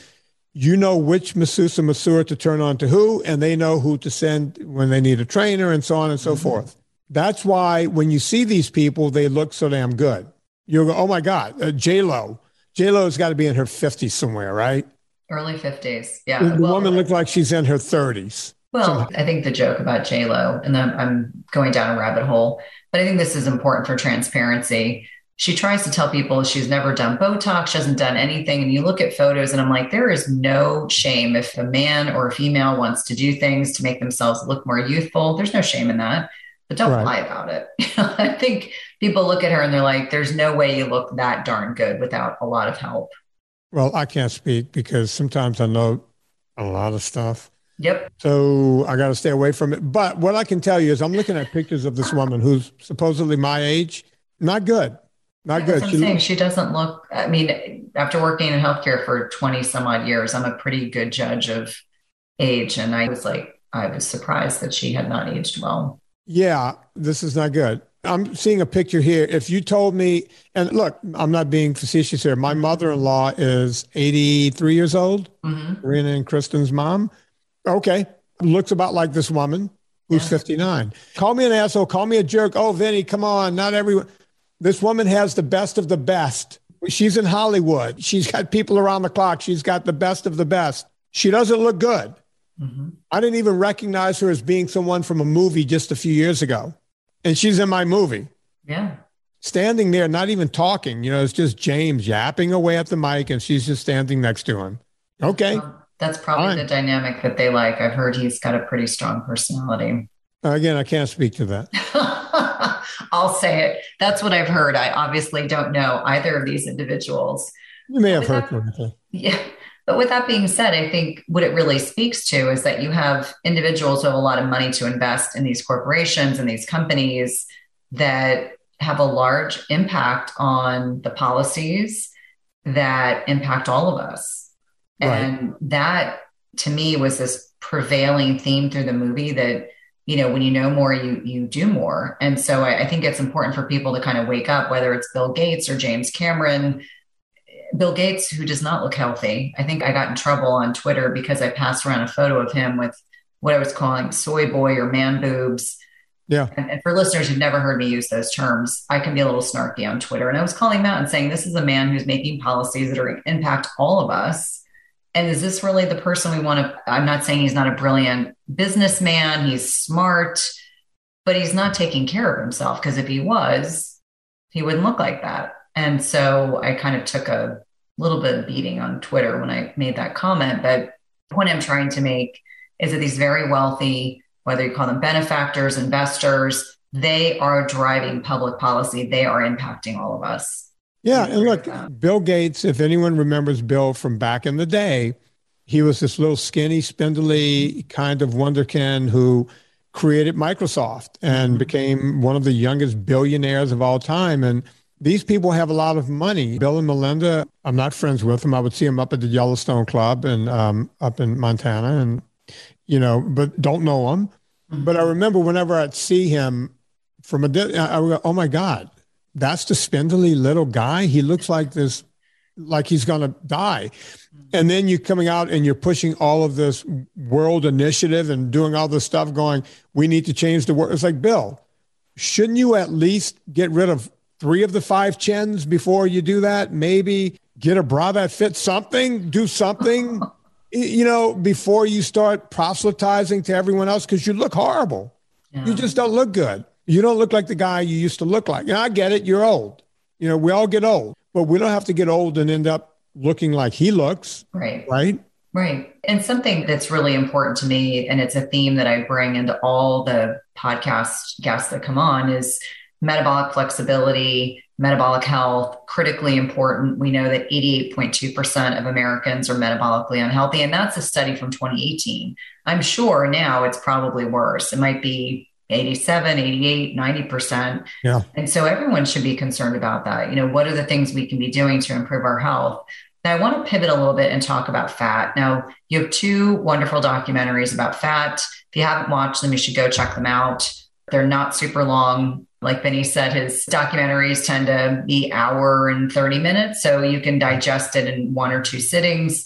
you know which masseuse and masseur to turn on to who, and they know who to send when they need a trainer and so on and so mm-hmm. forth. That's why when you see these people, they look so damn good. You go, oh my God, uh, J Lo. J Lo's got to be in her 50s somewhere, right? Early 50s. Yeah. The well, woman looks like she's in her 30s. Well, somehow. I think the joke about J Lo, and then I'm going down a rabbit hole, but I think this is important for transparency. She tries to tell people she's never done Botox, she hasn't done anything. And you look at photos, and I'm like, there is no shame if a man or a female wants to do things to make themselves look more youthful. There's no shame in that but don't right. lie about it. (laughs) I think people look at her and they're like, there's no way you look that darn good without a lot of help. Well, I can't speak because sometimes I know a lot of stuff. Yep. So I got to stay away from it. But what I can tell you is I'm looking at pictures of this woman who's supposedly my age. Not good. Not good. I'm she, saying. she doesn't look, I mean, after working in healthcare for 20 some odd years, I'm a pretty good judge of age. And I was like, I was surprised that she had not aged well yeah, this is not good. I'm seeing a picture here. If you told me, and look, I'm not being facetious here. My mother in law is 83 years old, mm-hmm. Marina and Kristen's mom. Okay. Looks about like this woman who's yeah. 59. Call me an asshole. Call me a jerk. Oh, Vinnie, come on. Not everyone. This woman has the best of the best. She's in Hollywood. She's got people around the clock. She's got the best of the best. She doesn't look good. Mm-hmm. I didn't even recognize her as being someone from a movie just a few years ago. And she's in my movie. Yeah. Standing there, not even talking. You know, it's just James yapping away at the mic and she's just standing next to him. Okay. That's probably Fine. the dynamic that they like. I've heard he's got a pretty strong personality. Again, I can't speak to that. (laughs) I'll say it. That's what I've heard. I obviously don't know either of these individuals. You may have heard that, Yeah. But with that being said, I think what it really speaks to is that you have individuals who have a lot of money to invest in these corporations and these companies that have a large impact on the policies that impact all of us. Right. And that to me was this prevailing theme through the movie that you know when you know more you you do more and so I, I think it's important for people to kind of wake up whether it's bill gates or james cameron bill gates who does not look healthy i think i got in trouble on twitter because i passed around a photo of him with what i was calling soy boy or man boobs yeah. And, and, for listeners who've never heard me use those terms, I can be a little snarky on Twitter. And I was calling him out and saying, this is a man who's making policies that are impact all of us. And is this really the person we want to? I'm not saying he's not a brilliant businessman, he's smart, but he's not taking care of himself because if he was, he wouldn't look like that. And so I kind of took a little bit of beating on Twitter when I made that comment. But the point I'm trying to make is that these very wealthy, whether you call them benefactors, investors, they are driving public policy. They are impacting all of us. Yeah. And look, Bill Gates, if anyone remembers Bill from back in the day, he was this little skinny, spindly kind of wonderkin who created Microsoft and mm-hmm. became one of the youngest billionaires of all time. And these people have a lot of money. Bill and Melinda, I'm not friends with them. I would see them up at the Yellowstone Club and um, up in Montana, and you know, but don't know them. But I remember whenever I'd see him from a, I would go, oh my God, that's the spindly little guy. He looks like this, like he's going to die. And then you're coming out and you're pushing all of this world initiative and doing all this stuff going, we need to change the world. It's like, Bill, shouldn't you at least get rid of three of the five chins before you do that? Maybe get a bra that fits something, do something you know, before you start proselytizing to everyone else because you look horrible. Yeah. You just don't look good. You don't look like the guy you used to look like. And I get it, you're old. You know, we all get old, but we don't have to get old and end up looking like he looks. Right. Right. Right. And something that's really important to me, and it's a theme that I bring into all the podcast guests that come on, is metabolic flexibility, metabolic health, critically important. We know that 88.2% of Americans are metabolically unhealthy, and that's a study from 2018. I'm sure now it's probably worse. It might be 87, 88, 90%. Yeah. And so everyone should be concerned about that. You know, what are the things we can be doing to improve our health? Now, I want to pivot a little bit and talk about fat. Now, you have two wonderful documentaries about fat. If you haven't watched them, you should go check them out. They're not super long. Like Vinnie said, his documentaries tend to be hour and 30 minutes. So you can digest it in one or two sittings.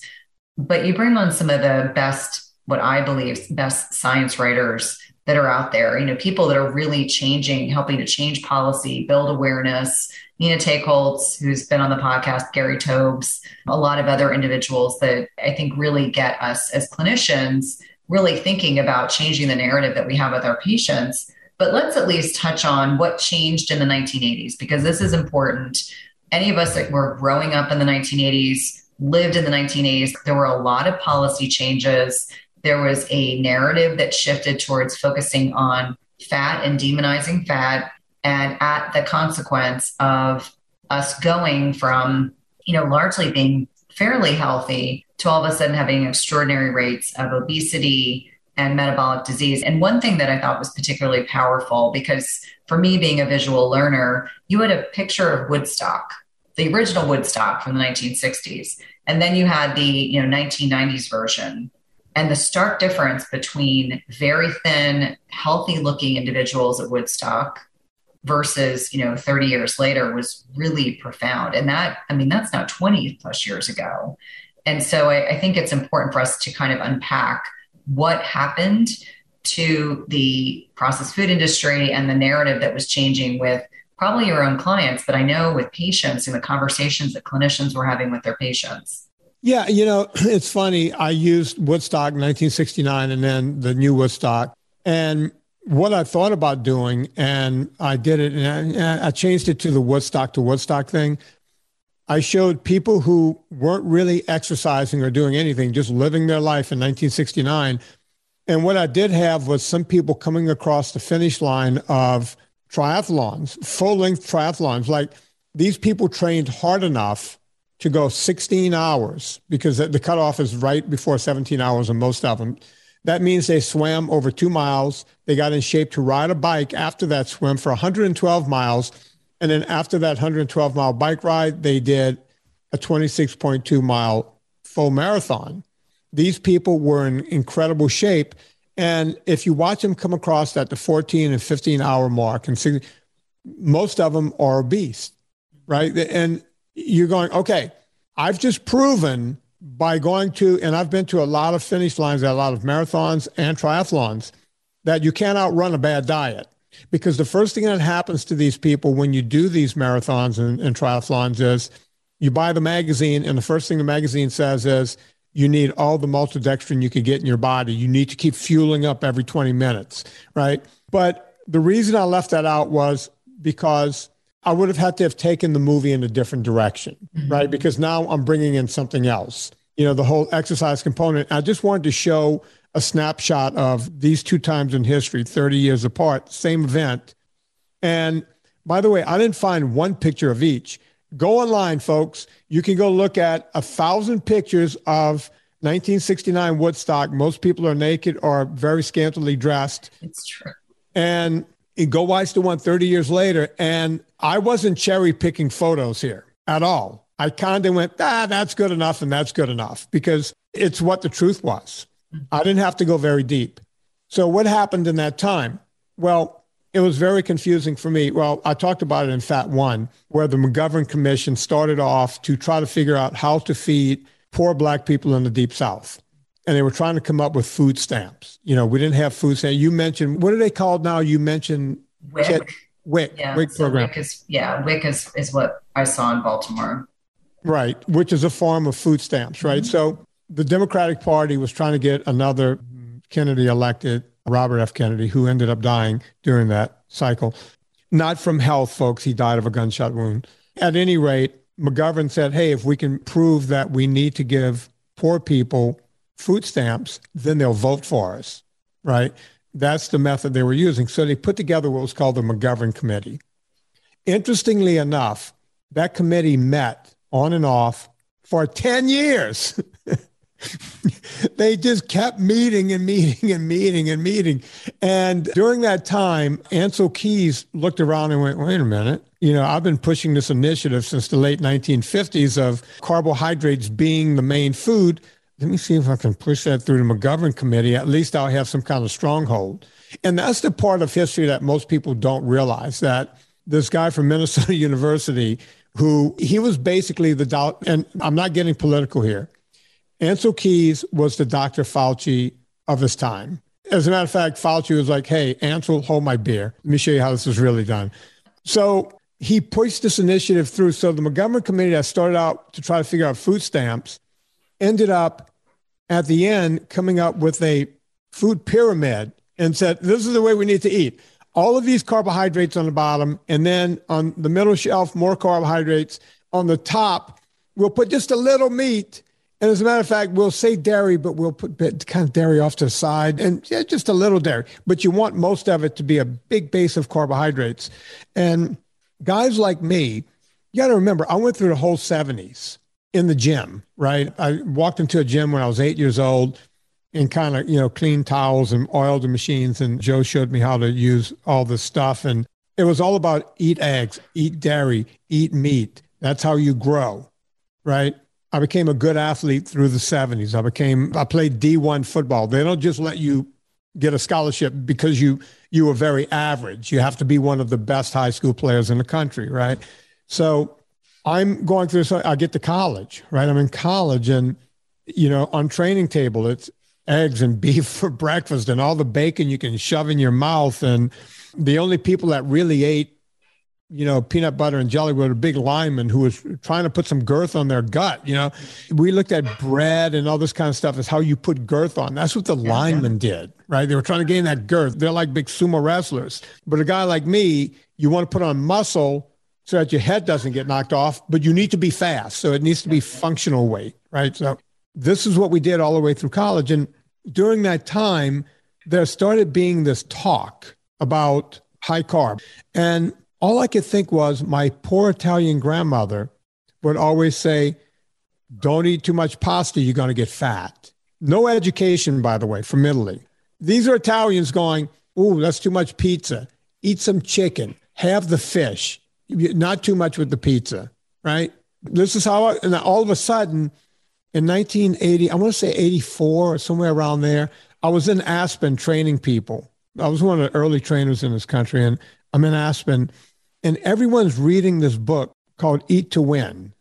But you bring on some of the best, what I believe, best science writers that are out there, you know, people that are really changing, helping to change policy, build awareness. Nina Teicholz, who's been on the podcast, Gary Taubes, a lot of other individuals that I think really get us as clinicians really thinking about changing the narrative that we have with our patients but let's at least touch on what changed in the 1980s, because this is important. Any of us that were growing up in the 1980s, lived in the 1980s, there were a lot of policy changes. There was a narrative that shifted towards focusing on fat and demonizing fat. And at the consequence of us going from, you know, largely being fairly healthy to all of a sudden having extraordinary rates of obesity, and metabolic disease. And one thing that I thought was particularly powerful, because for me being a visual learner, you had a picture of Woodstock, the original Woodstock from the 1960s. And then you had the you know 1990s version. And the stark difference between very thin, healthy looking individuals at Woodstock versus, you know, 30 years later was really profound. And that, I mean, that's now 20 plus years ago. And so I, I think it's important for us to kind of unpack what happened to the processed food industry and the narrative that was changing with probably your own clients, but I know with patients and the conversations that clinicians were having with their patients. Yeah, you know, (clears throat) it's funny. I used Woodstock 1969 and then the new Woodstock. And what I thought about doing, and I did it, and I, I changed it to the Woodstock to Woodstock thing. I showed people who weren't really exercising or doing anything, just living their life in 1969. And what I did have was some people coming across the finish line of triathlons, full length triathlons. Like these people trained hard enough to go 16 hours because the cutoff is right before 17 hours on most of them. That means they swam over two miles. They got in shape to ride a bike after that swim for 112 miles and then after that 112 mile bike ride, they did a 26.2 mile full marathon. these people were in incredible shape. And if you watch them come across at the 14 and 15 hour mark, and see, most of them are obese, right? And you're going, okay, I've just proven by going to, and I've been to a lot of finish lines at a lot of marathons and triathlons, that you can't outrun a bad diet. Because the first thing that happens to these people when you do these marathons and, and triathlons is you buy the magazine, and the first thing the magazine says is, you need all the maltodextrin you could get in your body. You need to keep fueling up every 20 minutes, right? But the reason I left that out was because I would have had to have taken the movie in a different direction, mm-hmm. right? Because now I'm bringing in something else, you know, the whole exercise component. I just wanted to show a snapshot of these two times in history, 30 years apart, same event. And by the way, I didn't find one picture of each. Go online, folks. You can go look at a thousand pictures of 1969 Woodstock. Most people are naked or very scantily dressed. It's true. And go watch the one 30 years later. And I wasn't cherry picking photos here at all. I kind of went, ah, that's good enough and that's good enough because it's what the truth was. I didn't have to go very deep. So, what happened in that time? Well, it was very confusing for me. Well, I talked about it in Fat One, where the McGovern Commission started off to try to figure out how to feed poor Black people in the Deep South and they were trying to come up with food stamps. You know, we didn't have food stamps. You mentioned what are they called now? You mentioned WIC. WIC, yeah, WIC so program. WIC is, yeah, WIC is, is what I saw in Baltimore. Right, which is a form of food stamps, right? Mm-hmm. So the Democratic Party was trying to get another Kennedy elected, Robert F. Kennedy, who ended up dying during that cycle. Not from health, folks. He died of a gunshot wound. At any rate, McGovern said, hey, if we can prove that we need to give poor people food stamps, then they'll vote for us, right? That's the method they were using. So they put together what was called the McGovern Committee. Interestingly enough, that committee met on and off for 10 years. (laughs) they just kept meeting and meeting and meeting and meeting. And during that time, Ancel Keys looked around and went, wait a minute. You know, I've been pushing this initiative since the late 1950s of carbohydrates being the main food let me see if I can push that through the McGovern committee. At least I'll have some kind of stronghold. And that's the part of history that most people don't realize that this guy from Minnesota (laughs) University, who he was basically the doubt, and I'm not getting political here. Ancel Keys was the Dr. Fauci of his time. As a matter of fact, Fauci was like, hey, Ancel, hold my beer. Let me show you how this is really done. So he pushed this initiative through. So the McGovern committee that started out to try to figure out food stamps ended up at the end coming up with a food pyramid and said, this is the way we need to eat. All of these carbohydrates on the bottom, and then on the middle shelf, more carbohydrates. On the top, we'll put just a little meat. And as a matter of fact, we'll say dairy, but we'll put kind of dairy off to the side and yeah, just a little dairy. But you want most of it to be a big base of carbohydrates. And guys like me, you got to remember, I went through the whole 70s in the gym, right? I walked into a gym when I was eight years old and kind of, you know, cleaned towels and oiled the machines. And Joe showed me how to use all this stuff. And it was all about eat eggs, eat dairy, eat meat. That's how you grow, right? I became a good athlete through the 70s. I became, I played D1 football. They don't just let you get a scholarship because you you were very average. You have to be one of the best high school players in the country, right? So I'm going through so I get to college, right? I'm in college and you know, on training table it's eggs and (laughs) beef for breakfast and all the bacon you can shove in your mouth and the only people that really ate you know, peanut butter and jelly were a big lineman who was trying to put some girth on their gut. You know, we looked at bread and all this kind of stuff as how you put girth on. That's what the yeah, linemen yeah. did, right? They were trying to gain that girth. They're like big sumo wrestlers. But a guy like me, you want to put on muscle so that your head doesn't get knocked off, but you need to be fast. So it needs to be functional weight, right? So this is what we did all the way through college. And during that time, there started being this talk about high carb. And all I could think was my poor Italian grandmother would always say, Don't eat too much pasta, you're going to get fat. No education, by the way, from Italy. These are Italians going, Ooh, that's too much pizza. Eat some chicken, have the fish not too much with the pizza, right? This is how, I, and all of a sudden, in 1980, I want to say 84 or somewhere around there. I was in Aspen training people. I was one of the early trainers in this country, and I'm in Aspen, and everyone's reading this book called Eat to Win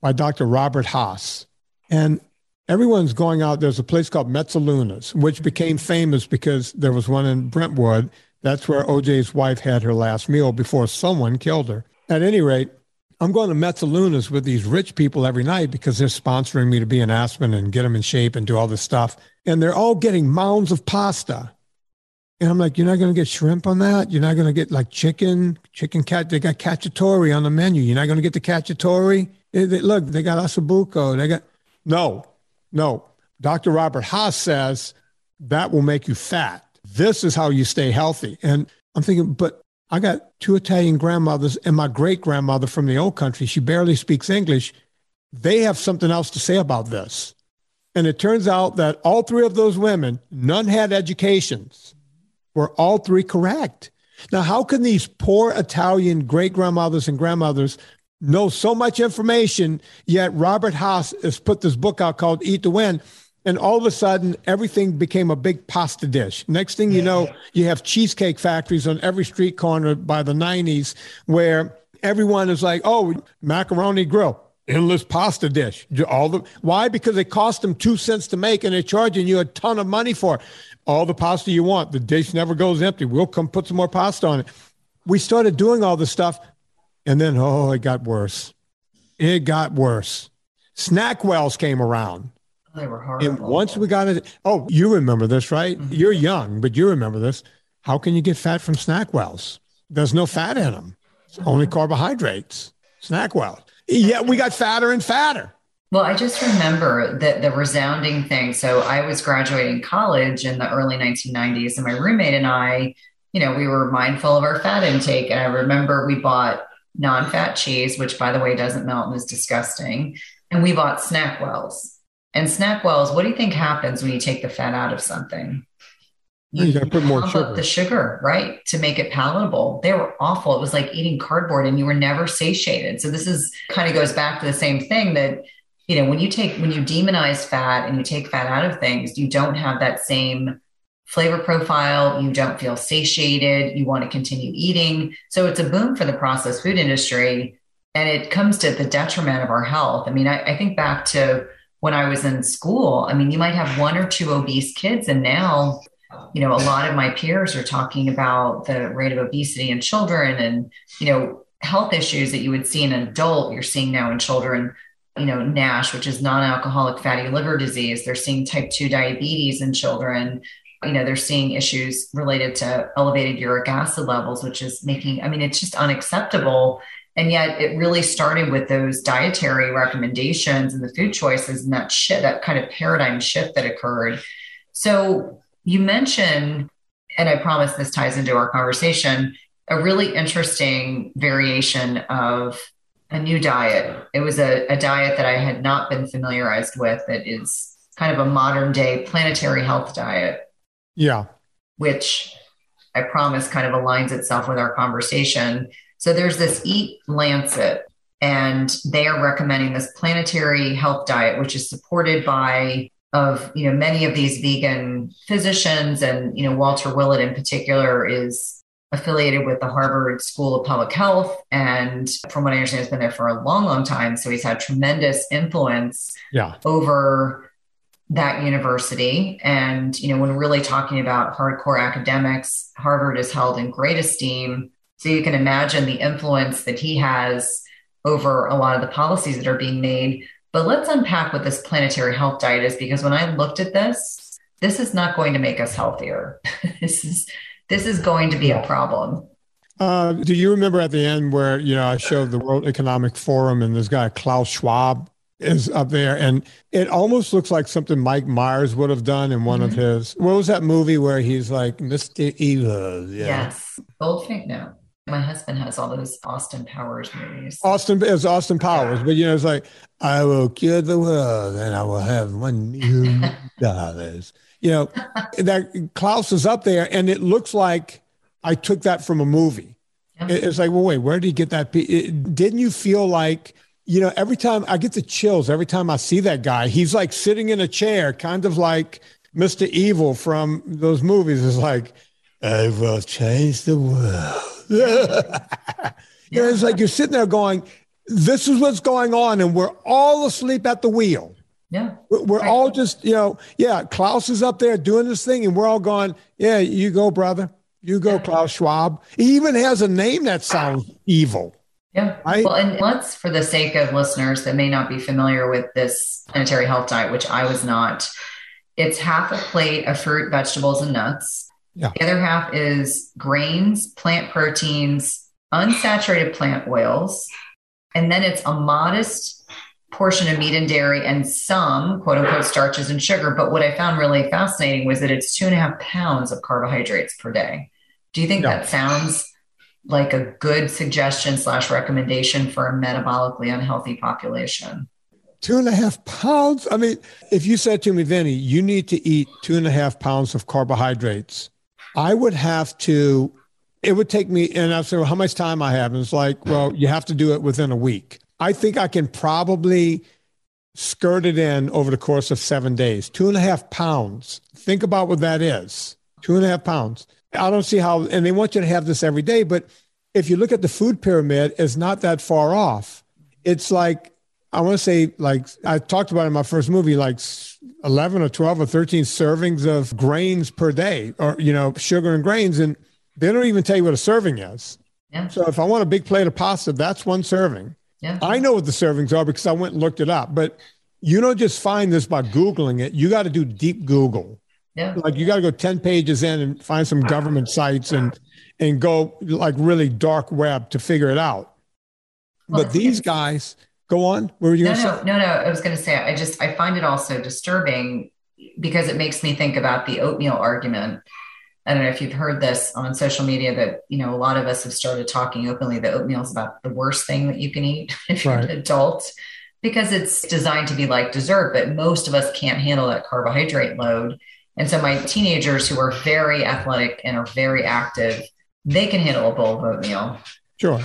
by Dr. Robert Haas. And everyone's going out. There's a place called Mezzalunas, which became famous because there was one in Brentwood. That's where OJ's wife had her last meal before someone killed her. At any rate, I'm going to Mezzalunas with these rich people every night because they're sponsoring me to be an Aspen and get them in shape and do all this stuff. And they're all getting mounds of pasta. And I'm like, you're not going to get shrimp on that. You're not going to get like chicken, chicken cat. They got cacciatore on the menu. You're not going to get the cacciatore. They, they, look, they got ossobuco. They got no, no. Dr. Robert Haas says that will make you fat. This is how you stay healthy. And I'm thinking, but I got two Italian grandmothers and my great grandmother from the old country. She barely speaks English. They have something else to say about this. And it turns out that all three of those women, none had educations, were all three correct. Now, how can these poor Italian great grandmothers and grandmothers know so much information, yet Robert Haas has put this book out called Eat to Win? And all of a sudden, everything became a big pasta dish. Next thing you know, you have cheesecake factories on every street corner by the 90s where everyone is like, oh, macaroni grill, endless pasta dish. All the why? Because it cost them two cents to make and they're charging you a ton of money for it. All the pasta you want. The dish never goes empty. We'll come put some more pasta on it. We started doing all this stuff, and then oh, it got worse. It got worse. SnackWells came around. They were horrible. And once we got it, oh, you remember this, right? Mm-hmm. You're young, but you remember this. How can you get fat from SnackWells? There's no fat in them. It's only carbohydrates. snack SnackWells. Yeah, we got fatter and fatter. Well, I just remember that the resounding thing. So I was graduating college in the early 1990s, and my roommate and I, you know, we were mindful of our fat intake. And I remember we bought non fat cheese, which by the way doesn't melt and is disgusting. And we bought SnackWells. And SnackWells, what do you think happens when you take the fat out of something? You, you got to put more sugar. the sugar, right, to make it palatable. They were awful. It was like eating cardboard, and you were never satiated. So this is kind of goes back to the same thing that you know when you take when you demonize fat and you take fat out of things, you don't have that same flavor profile. You don't feel satiated. You want to continue eating. So it's a boom for the processed food industry, and it comes to the detriment of our health. I mean, I, I think back to when I was in school. I mean, you might have one or two obese kids, and now, you know, a lot of my peers are talking about the rate of obesity in children and, you know, health issues that you would see in an adult, you're seeing now in children. You know, NASH, which is non alcoholic fatty liver disease. They're seeing type 2 diabetes in children. You know, they're seeing issues related to elevated uric acid levels, which is making, I mean, it's just unacceptable and yet it really started with those dietary recommendations and the food choices and that shit, that kind of paradigm shift that occurred. So you mentioned, and I promise this ties into our conversation, a really interesting variation of a new diet. It was a, a diet that I had not been familiarized with that is kind of a modern day planetary health diet. Yeah. Which I promise kind of aligns itself with our conversation so there's this Eat Lancet, and they are recommending this planetary health diet, which is supported by of you know many of these vegan physicians, and you know Walter Willett in particular is affiliated with the Harvard School of Public Health, and from what I understand, has been there for a long, long time. So he's had tremendous influence yeah. over that university. And, you know, when really talking about hardcore academics, Harvard is held in great esteem. So you can imagine the influence that he has over a lot of the policies that are being made. But let's unpack what this planetary health diet is because when I looked at this, this is not going to make us healthier. (laughs) this is this is going to be a problem. Uh, do you remember at the end where you know I showed the World Economic Forum and this guy Klaus Schwab is up there, and it almost looks like something Mike Myers would have done in one mm-hmm. of his. What was that movie where he's like Mister Evil? Yeah. Yes, Goldfinger. No, my husband has all those Austin Powers movies. Austin is Austin Powers, yeah. but you know, it's like I will cure the world and I will have one million (laughs) dollars. you know, that Klaus is up there, and it looks like I took that from a movie. Yeah. It's like, well, wait, where did he get that? It, didn't you feel like you know, every time I get the chills, every time I see that guy, he's like sitting in a chair, kind of like Mr. Evil from those movies. Is like, I will change the world. (laughs) You know, it's like you're sitting there going, this is what's going on, and we're all asleep at the wheel. Yeah. We're right. all just, you know, yeah, Klaus is up there doing this thing, and we're all going, yeah, you go, brother. You go, yeah. Klaus Schwab. He even has a name that sounds evil. Yeah. Right? Well, and let's, for the sake of listeners that may not be familiar with this planetary health diet, which I was not, it's half a plate of fruit, vegetables, and nuts. Yeah. The other half is grains, plant proteins, unsaturated plant oils. And then it's a modest portion of meat and dairy and some quote unquote starches and sugar. But what I found really fascinating was that it's two and a half pounds of carbohydrates per day. Do you think yeah. that sounds like a good suggestion slash recommendation for a metabolically unhealthy population? Two and a half pounds. I mean, if you said to me, Vinnie, you need to eat two and a half pounds of carbohydrates, I would have to, it would take me, and I said, well, how much time I have? And it's like, well, you have to do it within a week. I think I can probably skirt it in over the course of seven days. Two and a half pounds. Think about what that is. Two and a half pounds. I don't see how, and they want you to have this every day, but if you look at the food pyramid, it's not that far off. It's like, I want to say, like I talked about in my first movie, like 11 or 12 or 13 servings of grains per day, or, you know, sugar and grains. And they don't even tell you what a serving is. Yeah. So if I want a big plate of pasta, that's one serving. Yeah. I know what the servings are because I went and looked it up, but you don't just find this by Googling it. You got to do deep Google. Yeah. Like you got to go 10 pages in and find some government sites and and go like really dark web to figure it out. Well, but these guys go on. Where were you no, no, say? No, no, I was going to say I just I find it also disturbing because it makes me think about the oatmeal argument. I don't know if you've heard this on social media that you know a lot of us have started talking openly that oatmeal is about the worst thing that you can eat (laughs) if you're right. an adult because it's designed to be like dessert, but most of us can't handle that carbohydrate load. And so my teenagers who are very athletic and are very active, they can handle a bowl of oatmeal. Sure.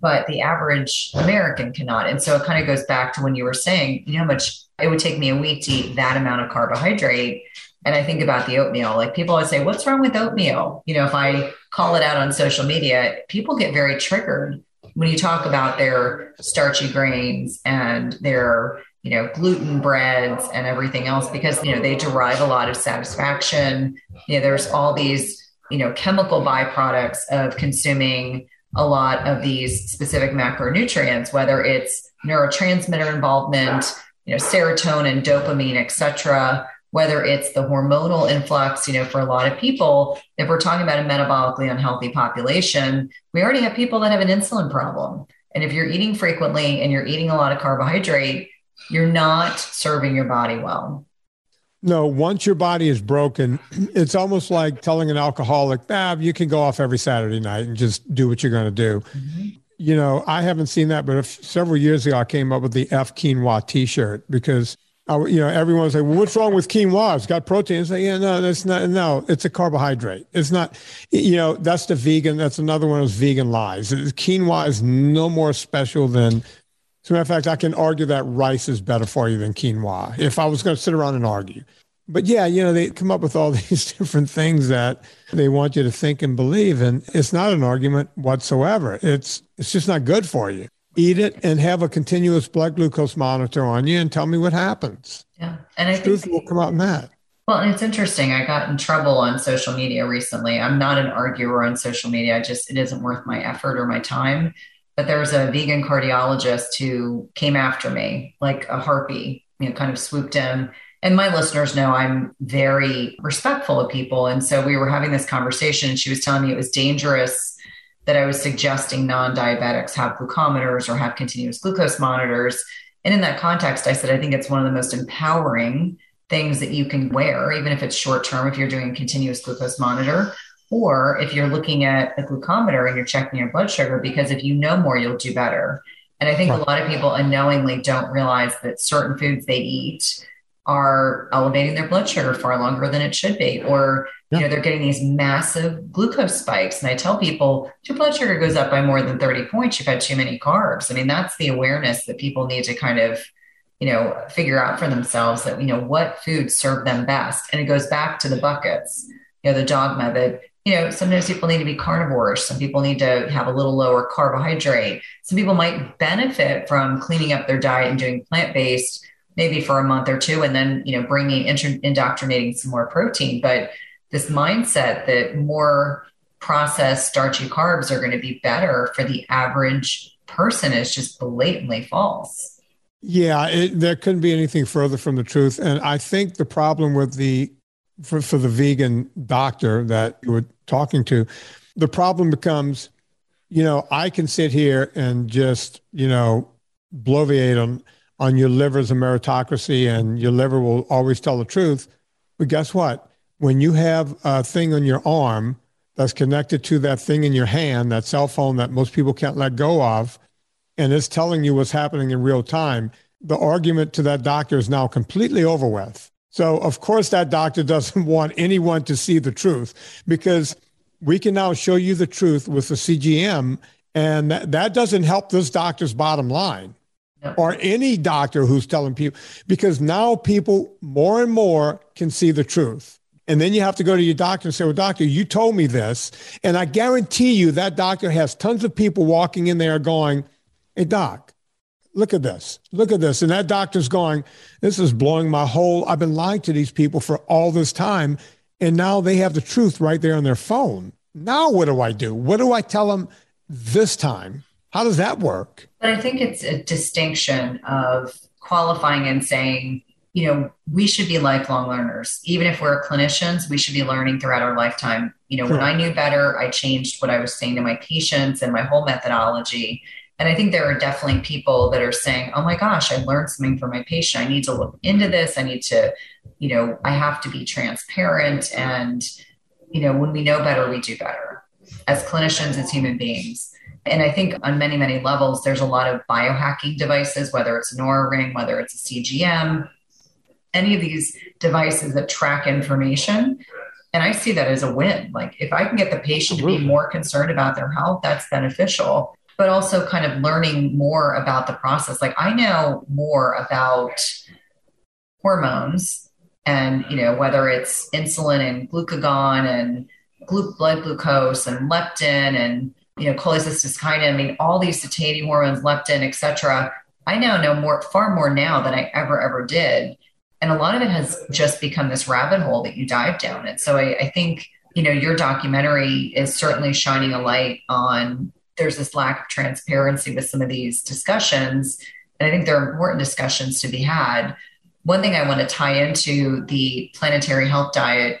But the average American cannot. And so it kind of goes back to when you were saying, you know how much it would take me a week to eat that amount of carbohydrate. And I think about the oatmeal. Like people always say, what's wrong with oatmeal? You know, if I call it out on social media, people get very triggered when you talk about their starchy grains and their you know, gluten breads and everything else because, you know, they derive a lot of satisfaction. You know, there's all these, you know, chemical byproducts of consuming a lot of these specific macronutrients, whether it's neurotransmitter involvement, you know, serotonin, dopamine, etc., whether it's the hormonal influx, you know, for a lot of people, if we're talking about a metabolically unhealthy population, we already have people that have an insulin problem. And if you're eating frequently and you're eating a lot of carbohydrate, you're not serving your body well. No, once your body is broken, it's almost like telling an alcoholic, ah, you can go off every Saturday night and just do what you're going to do. Mm-hmm. You know, I haven't seen that, but several years ago, I came up with the F quinoa t shirt because, I, you know, everyone's like, well, what's wrong with quinoa? It's got protein. It's like, yeah, no, that's not, no, it's a carbohydrate. It's not, you know, that's the vegan, that's another one of those vegan lies. Quinoa is no more special than as a matter of fact, I can argue that rice is better for you than quinoa if I was going to sit around and argue. But yeah, you know, they come up with all (laughs) these different things that they want you to think and believe. And it's not an argument whatsoever. It's it's just not good for you. Eat it and have a continuous blood glucose monitor on you and tell me what happens. Yeah. And I Truth think will come out in that. Well, and it's interesting. I got in trouble on social media recently. I'm not an arguer on social media. I just it isn't worth my effort or my time but there was a vegan cardiologist who came after me like a harpy, you know, kind of swooped in. And my listeners know I'm very respectful of people. And so we were having this conversation, and she was telling me it was dangerous that I was suggesting non diabetics have glucometers or have continuous glucose monitors. And in that context, I said, I think it's one of the most empowering things that you can wear, even if it's short term, if you're doing a continuous glucose monitor, or if you're looking at a glucometer and you're checking your blood sugar, because if you know more, you'll do better. And I think right. a lot of people unknowingly don't realize that certain foods they eat are elevating their blood sugar far longer than it should be or yeah. you know they're getting these massive glucose spikes and i tell people your blood sugar goes up by more than 30 points you've had too many carbs i mean that's the awareness that people need to kind of you know figure out for themselves that you know what foods serve them best and it goes back to the buckets you know the dogma that you know sometimes people need to be carnivores. Some people need to have a little lower carbohydrate. Some people might benefit from cleaning up their diet and doing plant-based maybe for a month or two and then you know bringing indoctrinating some more protein. But this mindset that more processed starchy carbs are going to be better for the average person is just blatantly false. Yeah it, there couldn't be anything further from the truth. And i think the problem with the for, for the vegan doctor that you were talking to the problem becomes you know i can sit here and just you know bloviate on on your liver as a meritocracy and your liver will always tell the truth. But guess what? When you have a thing on your arm that's connected to that thing in your hand, that cell phone that most people can't let go of, and it's telling you what's happening in real time, the argument to that doctor is now completely over with. So, of course, that doctor doesn't (laughs) want anyone to see the truth because we can now show you the truth with the CGM, and that, that doesn't help this doctor's bottom line or any doctor who's telling people, because now people more and more can see the truth. And then you have to go to your doctor and say, Well, doctor, you told me this. And I guarantee you that doctor has tons of people walking in there going, Hey, doc, look at this. Look at this. And that doctor's going, This is blowing my whole, I've been lying to these people for all this time. And now they have the truth right there on their phone. Now, what do I do? What do I tell them this time? How does that work? But I think it's a distinction of qualifying and saying, you know, we should be lifelong learners. Even if we're clinicians, we should be learning throughout our lifetime. You know, sure. when I knew better, I changed what I was saying to my patients and my whole methodology. And I think there are definitely people that are saying, oh my gosh, I learned something from my patient. I need to look into this. I need to, you know, I have to be transparent. And, you know, when we know better, we do better as clinicians, as human beings. And I think on many, many levels, there's a lot of biohacking devices, whether it's an Oura ring, whether it's a CGM, any of these devices that track information. And I see that as a win. Like if I can get the patient to be more concerned about their health, that's beneficial. But also kind of learning more about the process. Like I know more about hormones and, you know, whether it's insulin and glucagon and blood glucose and leptin and you know, cholecystokinin, I mean, all these satiety hormones, leptin, etc. I now know more, far more now than I ever, ever did. And a lot of it has just become this rabbit hole that you dive down it. So I, I think, you know, your documentary is certainly shining a light on there's this lack of transparency with some of these discussions. And I think there are important discussions to be had. One thing I want to tie into the planetary health diet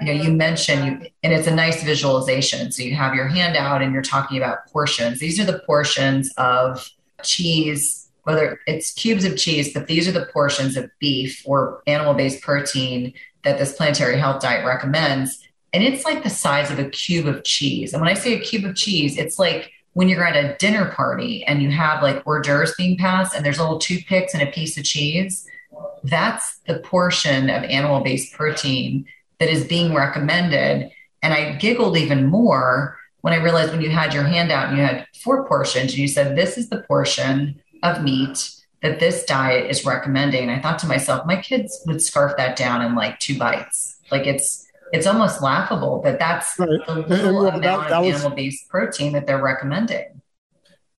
you know you mentioned you and it's a nice visualization so you have your hand out and you're talking about portions these are the portions of cheese whether it's cubes of cheese but these are the portions of beef or animal based protein that this planetary health diet recommends and it's like the size of a cube of cheese and when i say a cube of cheese it's like when you're at a dinner party and you have like hors d'oeuvres being passed and there's little toothpicks and a piece of cheese that's the portion of animal based protein that is being recommended. And I giggled even more when I realized when you had your hand out and you had four portions and you said, This is the portion of meat that this diet is recommending. And I thought to myself, my kids would scarf that down in like two bites. Like it's it's almost laughable that that's right. the little amount that, that of animal-based protein that they're recommending.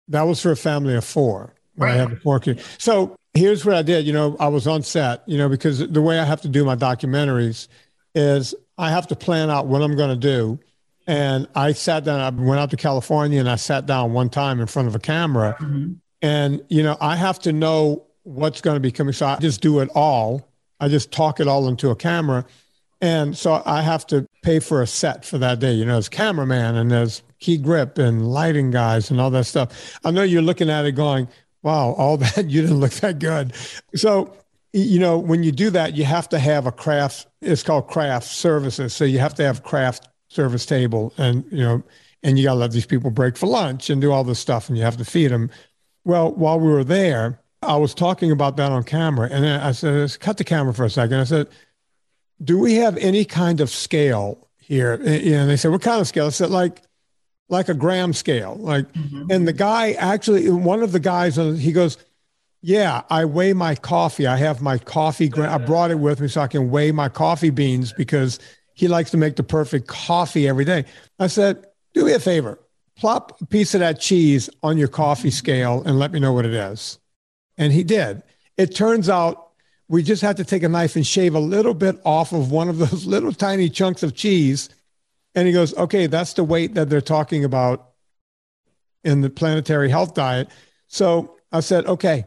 That was for a family of four. Right. I had the four kids. So here's what I did. You know, I was on set. You know, because the way I have to do my documentaries is I have to plan out what I'm going to do. And I sat down, I went out to California and I sat down one time in front of a camera. Mm-hmm. And, you know, I have to know what's going to be coming. So I just do it all. I just talk it all into a camera. And so I have to pay for a set for that day. You know, as cameraman and there's key grip and lighting guys and all that stuff. I know you're looking at it going, wow, all (laughs) that, you didn't look that good. So you know, when you do that, you have to have a craft. It's called craft services. So you have to have craft service table, and you know, and you got to let these people break for lunch and do all this stuff, and you have to feed them. Well, while we were there, I was talking about that on camera, and then I said, cut the camera for a second. I said, "Do we have any kind of scale here?" Eh, and they said, "What kind of scale?" I said, "Like, like a gram scale." Like, mm-hmm. and the guy actually, one of the guys, uh, he goes, "Yeah, I weigh my coffee. I have my coffee. I brought it with me so I can weigh my coffee beans because he likes to make the perfect coffee every day." I said, "Do me a favor." Plop a piece of that cheese on your coffee mm-hmm. scale and let me know what it is. And he did. It turns out we just had to take a knife and shave a little bit off of one of those (laughs) little tiny chunks of cheese. And he goes, okay, that's the weight that they're talking about in the planetary health diet. So I said, okay,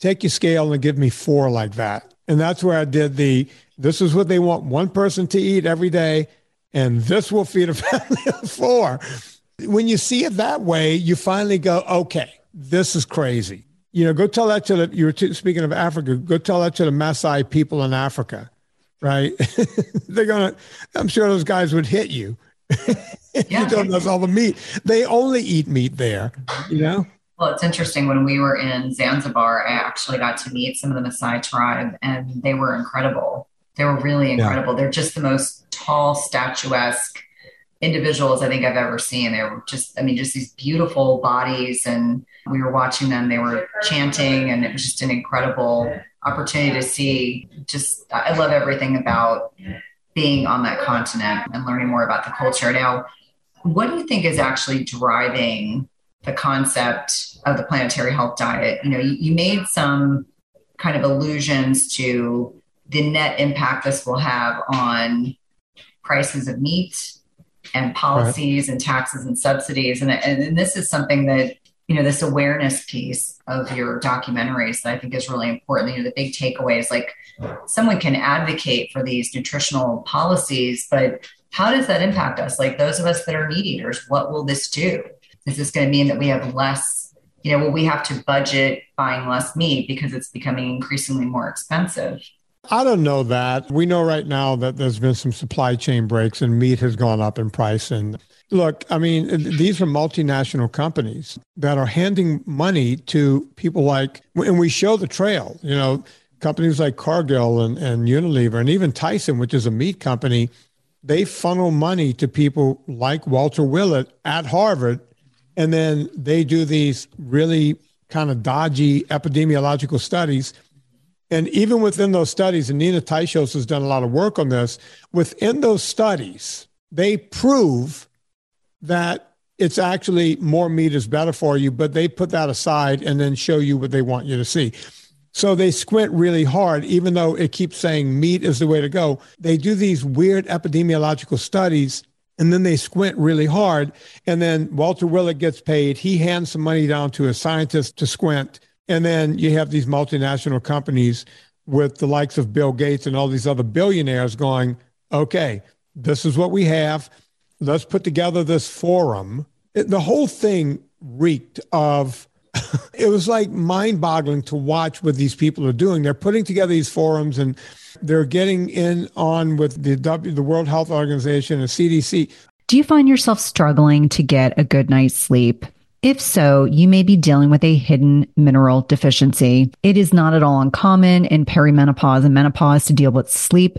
take your scale and give me four like that. And that's where I did the this is what they want one person to eat every day, and this will feed a (laughs) family of four. When you see it that way, you finally go, okay, this is crazy you know, go tell that to the, you were t- speaking of Africa, go tell that to the Maasai people in Africa, right? (laughs) They're going to, I'm sure those guys would hit you. (laughs) Yeah. you don't know all the meat. They only eat meat there, you know? Well, it's interesting. When we were in Zanzibar, I actually got to meet some of the Maasai tribe, and they were incredible. They were really incredible. Yeah. They're just the most tall, statuesque individuals I think I've ever seen. They were just, I mean, just these beautiful bodies. And we were watching them, they were chanting, and it was just an incredible opportunity to see. Just, I love everything about being on that continent and learning more about the culture. Now, what do you think is actually driving the concept of the planetary health diet? You know, you, you made some kind of allusions to the net impact this will have on prices of meat and policies right. and taxes and subsidies. And, and this is something that, you know, this awareness piece of your documentaries that I think is really important. You know, the big takeaway is like someone can advocate for these nutritional policies, but how does that impact us? Like those of us that are meat eaters, what will this do? Is this going to mean that we have less, you know, will we have to budget buying less meat because it's becoming increasingly more expensive? I don't know that. We know right now that there's been some supply chain breaks and meat has gone up in price. And look, I mean, these are multinational companies that are handing money to people like, and we show the trail, you know, companies like Cargill and, and Unilever and even Tyson, which is a meat company, they funnel money to people like Walter Willett at Harvard. And then they do these really kind of dodgy epidemiological studies and even within those studies, and Nina Teicholz has done a lot of work on this, within those studies, they prove that it's actually more meat is better for you, but they put that aside and then show you what they want you to see. So they squint really hard, even though it keeps saying meat is the way to go. They do these weird epidemiological studies and then they squint really hard. And then Walter Willett gets paid. He hands some money down to a scientist to squint and then you have these multinational companies with the likes of Bill Gates and all these other billionaires going, okay, this is what we have. Let's put together this forum. It, the whole thing reeked of, (laughs) it was like mind boggling to watch what these people are doing. They're putting together these forums and they're getting in on with the, w, the World Health Organization and CDC. Do you find yourself struggling to get a good night's sleep? If so, you may be dealing with a hidden mineral deficiency. It is not at all uncommon in perimenopause and menopause to deal with sleep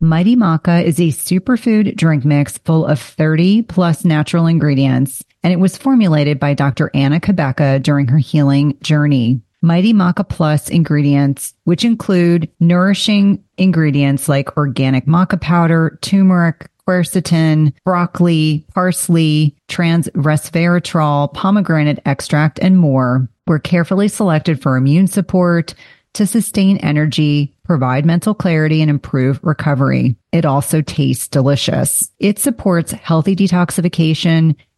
Mighty Maca is a superfood drink mix full of 30 plus natural ingredients, and it was formulated by Dr. Anna Cabeca during her healing journey. Mighty Maca Plus ingredients, which include nourishing ingredients like organic maca powder, turmeric, quercetin, broccoli, parsley, trans resveratrol, pomegranate extract, and more, were carefully selected for immune support, to sustain energy, provide mental clarity, and improve recovery. It also tastes delicious. It supports healthy detoxification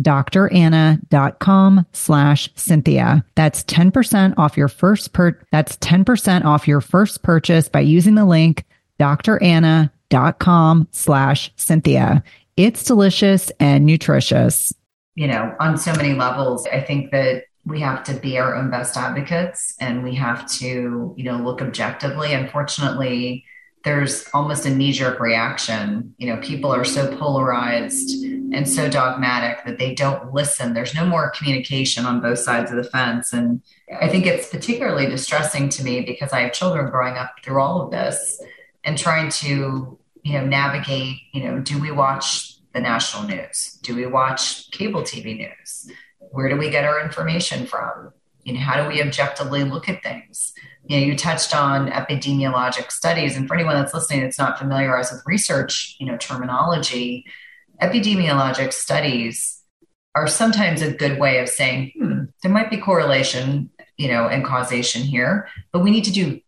dranna.com slash Cynthia. That's 10% off your first per, that's 10% off your first purchase by using the link dranna.com slash Cynthia. It's delicious and nutritious. You know, on so many levels, I think that we have to be our own best advocates and we have to, you know, look objectively. Unfortunately, there's almost a knee jerk reaction. You know, people are so polarized and so dogmatic that they don't listen. There's no more communication on both sides of the fence. And I think it's particularly distressing to me because I have children growing up through all of this and trying to, you know, navigate, you know, do we watch the national news? Do we watch cable TV news? Where do we get our information from? You know, how do we objectively look at things? You know, you touched on epidemiologic studies, and for anyone that's listening that's not familiarized with research, you know, terminology, epidemiologic studies are sometimes a good way of saying hmm, there might be correlation, you know, and causation here, but we need to do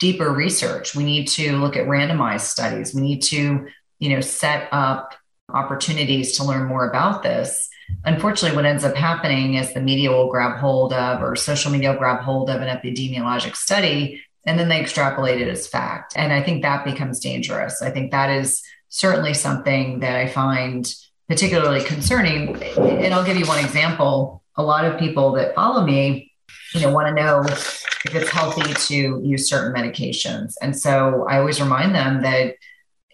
deeper research. We need to look at randomized studies. We need to, you know, set up opportunities to learn more about this unfortunately, what ends up happening is the media will grab hold of, or social media will grab hold of an epidemiologic study, and then they extrapolate it as fact. And I think that becomes dangerous. I think that is certainly something that I find particularly concerning. And I'll give you one example. A lot of people that follow me, you know, want to know if it's healthy to use certain medications. And so I always remind them that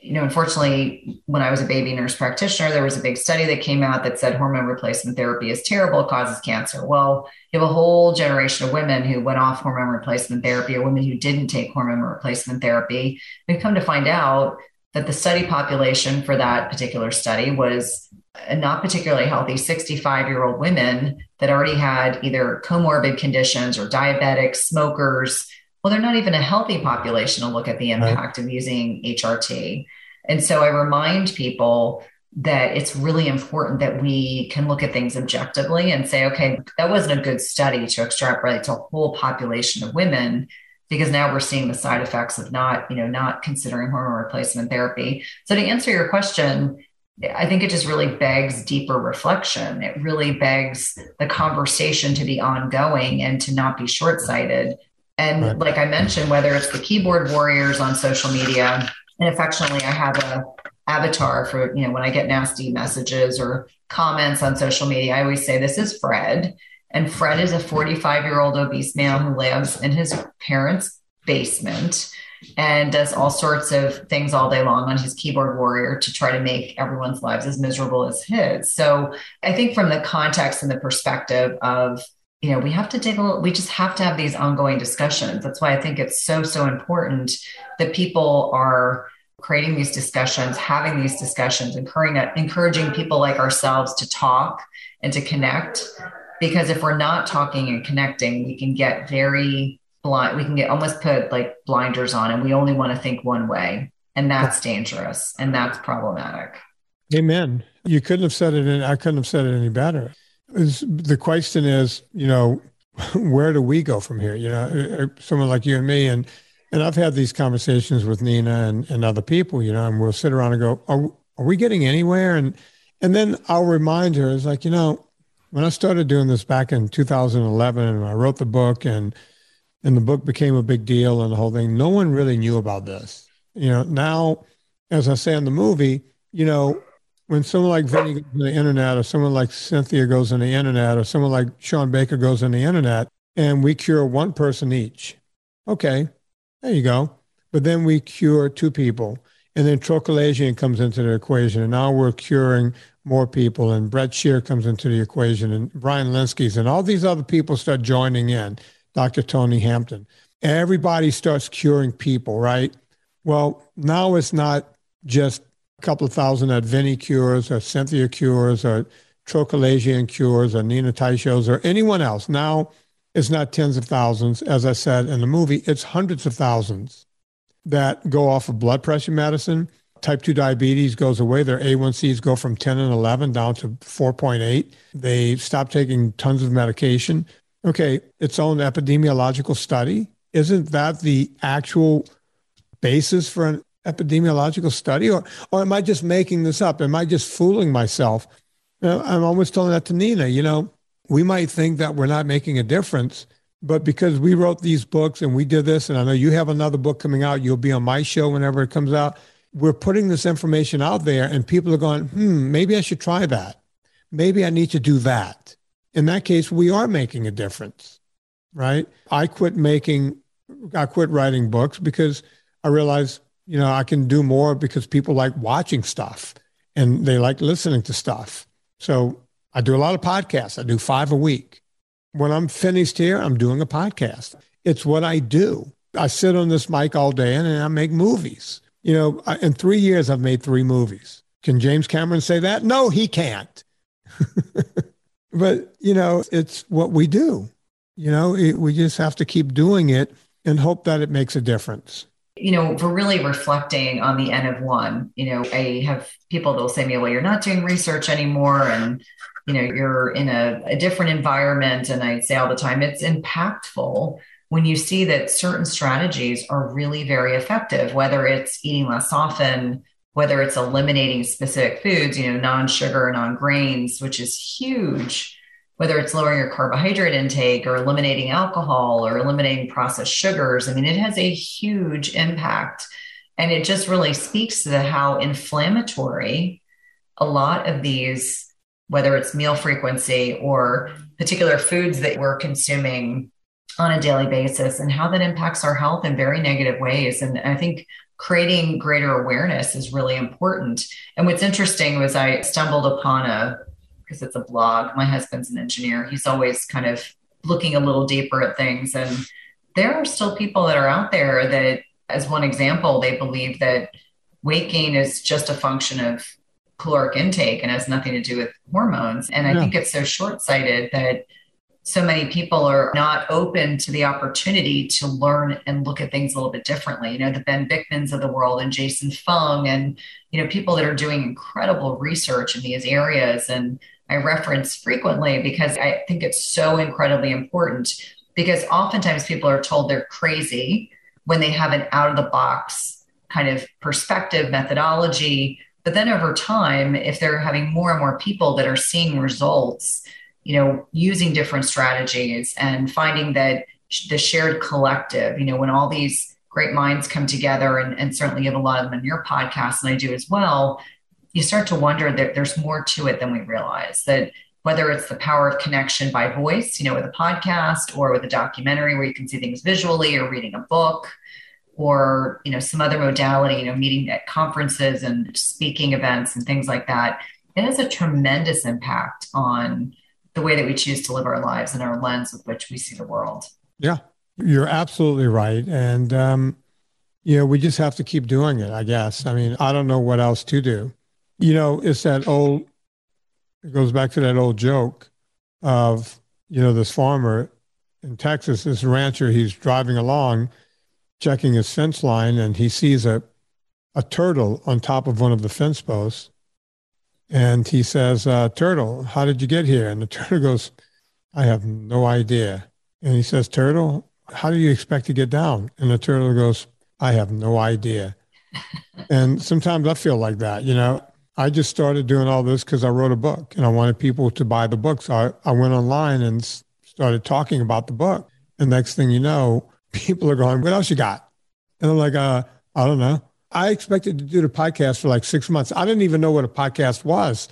you know, unfortunately, when I was a baby nurse practitioner, there was a big study that came out that said hormone replacement therapy is terrible, it causes cancer. Well, you have a whole generation of women who went off hormone replacement therapy or women who didn't take hormone replacement therapy. We've come to find out that the study population for that particular study was uh, not particularly healthy 65 year old women that already had either comorbid conditions or diabetics, smokers, well, they're not even a healthy population to look at the impact right. of using HRT. And so I remind people that it's really important that we can look at things objectively and say, okay, that wasn't a good study to extrapolate to a whole population of women because now we're seeing the side effects of not, you know, not considering hormone replacement therapy. So to answer your question, I think it just really begs deeper reflection. It really begs the conversation to be ongoing and to not be short sighted and right. like I mentioned, whether it's the keyboard warriors on social media, and affectionately, I have a avatar for, you know, when I get nasty messages or comments on social media, I always say, this is Fred. And Fred is a 45 year old obese male who lives in his parents' basement and does all sorts of things all day long on his keyboard warrior to try to make everyone's lives as miserable as his. So I think from the context and the perspective of you know we have to take a little we just have to have these ongoing discussions that's why i think it's so so important that people are creating these discussions, having these discussions, encouraging, encouraging people like ourselves to talk and to connect. Because if we're not talking and connecting, we can get very blind. We can get almost put like blinders on and we only want to think one way. And that's dangerous and that's problematic. Amen. You couldn't have said it, and I couldn't have said it any better. The question is, you know, (laughs) where do we go from here? You know, uh, uh, someone like you and me, and and I've had these conversations with Nina and, and other people, you know, and we'll sit around and go, are, are we getting anywhere? And and then I'll remind her, it's like, you know, when I started doing this back in 2011, and I wrote the book, and and the book became a big deal, and the whole thing, no one really knew about this. You know, now, as I say in the movie, you know, when someone like Vinnie goes on the internet, or someone like Cynthia goes on the internet, or someone like Shawn Baker goes on the internet, and we cure one person each, okay, there you go. But then we cure two people, and then Tro Kalayjian comes into the equation, and now we're curing more people, and Bret Scher comes into the equation, and Brian Lenzkes, and all these other people start joining in. Dr. Tony Hampton. Everybody starts curing people, right? Well, now it's not just a couple of thousand that Vinnie cures or Cynthia cures or Tro Kalayjian cures or Nina Teicholz or anyone else. Now it's not tens of thousands. As I said in the movie, it's hundreds of thousands that go off of blood pressure medicine. Type 2 diabetes goes away. Their A1Cs go from 10 and 11 down to 4.8. They stop taking tons of medication. Okay, its own epidemiological study. Isn't that the actual basis for an epidemiological study, or or am I just making this up? Am I just fooling myself? I'm always telling that to Nina. You know, we might think that we're not making a difference, but because we wrote these books and we did this, and I know you have another book coming out, you'll be on my show whenever it comes out. We're putting this information out there, and people are going, hmm, maybe I should try that. Maybe I need to do that. In that case, we are making a difference, right? I quit making, I quit writing books because I realized you know, I can do more because people like watching stuff and they like listening to stuff. So I do a lot of podcasts. I do five a week. When I'm finished here, I'm doing a podcast. It's what I do. I sit on this mic all day and and I make movies. You know, in three years, I've made three movies. Can James Cameron say that? No, he can't. (laughs) but, you know, it's what we do. You know, it, we just have to keep doing it and hope that it makes a difference you know, for really reflecting on the N of one, you know, I have people that'll say to me, well, you're not doing research anymore. And, you know, you're in a, a different environment. And I say all the time, it's impactful when you see that certain strategies are really very effective, whether it's eating less often, whether it's eliminating specific foods, you know, non sugar, non grains, which is huge whether it's lowering your carbohydrate intake or eliminating alcohol or eliminating processed sugars. I mean, it has a huge impact. And it just really speaks to the, how inflammatory a lot of these, whether it's meal frequency or particular foods that we're consuming on a daily basis, and how that impacts our health in very negative ways. And I think creating greater awareness is really important. And what's interesting was I stumbled upon a because it's a blog. My husband's an engineer. He's always kind of looking a little deeper at things. And there are still people that are out there that, as one example, they believe that weight gain is just a function of caloric intake and has nothing to do with hormones. And I yeah. think it's so short sighted that so many people are not open to the opportunity to learn and look at things a little bit differently. You know, the Ben Bikmans of the world and Jason Fung and, you know, people that are doing incredible research in these areas. And I reference frequently because I think it's so incredibly important because oftentimes people are told they're crazy when they have an out of the box kind of perspective methodology. But then over time, if they're having more and more people that are seeing results, you know, using different strategies and finding that the shared collective, you know, when all these great minds come together, and, and certainly you have a lot of them in your podcast, and I do as well, you start to wonder that there's more to it than we realize. That whether it's the power of connection by voice, you know, with a podcast or with a documentary where you can see things visually or reading a book or, you know, some other modality, you know, meeting at conferences and speaking events and things like that, it has a tremendous impact on the way that we choose to live our lives and our lens with which we see the world. Yeah, you're absolutely right. And, um, you know, we just have to keep doing it, I guess. I mean, I don't know what else to do. You know, it's that old, it goes back to that old joke of, you know, this farmer in Texas, this rancher, he's driving along, checking his fence line, and he sees a, a turtle on top of one of the fence posts. And he says, uh, Turtle, how did you get here? And the (laughs) turtle goes, I have no idea. And he says, Turtle, how do you expect to get down? And the turtle goes, I have no idea. (laughs) and sometimes I feel like that, you know. I just started doing all this because I wrote a book and I wanted people to buy the book. So I, I went online and started talking about the book. And next thing you know, (laughs) people are going, What else you got? And I'm like, uh, I don't know. I expected to do the podcast for like six months. I didn't even know what a podcast was.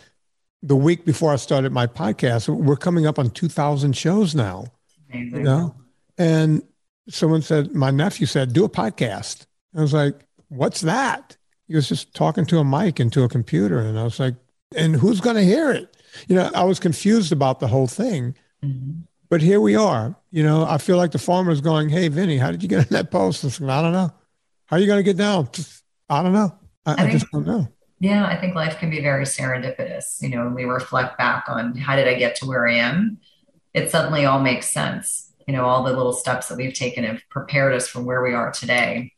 The week before I started my podcast, we're coming up on 2,000 shows now. Amazing. You know? And someone said, my nephew said, do a podcast. I was like, what's that? He was just talking to a mic into a computer. And I was like, and who's going to hear it? You know, I was confused about the whole thing. Mm-hmm. But here we are. You know, I feel like the farmer's going, hey, Vinnie, how did you get in that post? I, said, I don't know. How are you going to get down? (laughs) I don't know. I, I, I just don't know. Yeah, I think life can be very serendipitous. You know, when we reflect back on how did I get to where I am, it suddenly all makes sense you know all the little steps that we've taken have prepared us from where we are today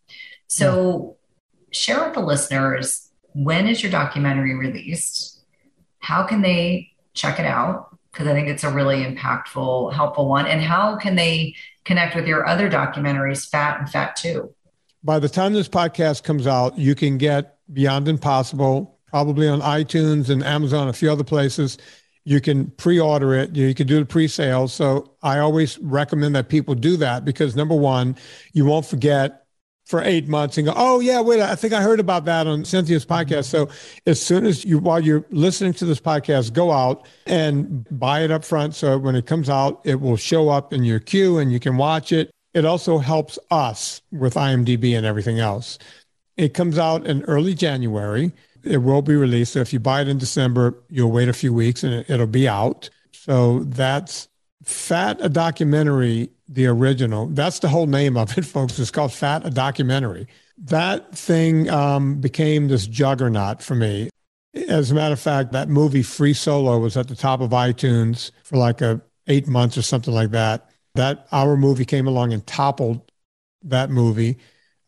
so. Share with the listeners when is your documentary released? How can they check it out? Because i think it's a really impactful helpful one. And how can they connect with your other documentaries fat and fat too by the time this podcast comes out you can get beyond impossible probably on itunes and amazon a few other places. You can pre-order it. You can do the pre-sale. So i always recommend that people do that because number one you won't forget for eight months and go oh yeah wait i think i heard about that on cynthia's mm-hmm. podcast. So as soon as you while you're listening to this podcast go out and buy it up front so when it comes out it will show up in your queue and you can watch it. It also helps us with imdb and everything else. It comes out in early january. It will be released. So if you buy it in December, you'll wait a few weeks and it'll be out. So that's Fat a documentary, the original. That's the whole name of it, (laughs) folks. It's called Fat a documentary. That thing um, became this juggernaut for me. As a matter of fact, that movie Free Solo was at the top of iTunes for like a eight months or something like that. That our movie came along and toppled that movie.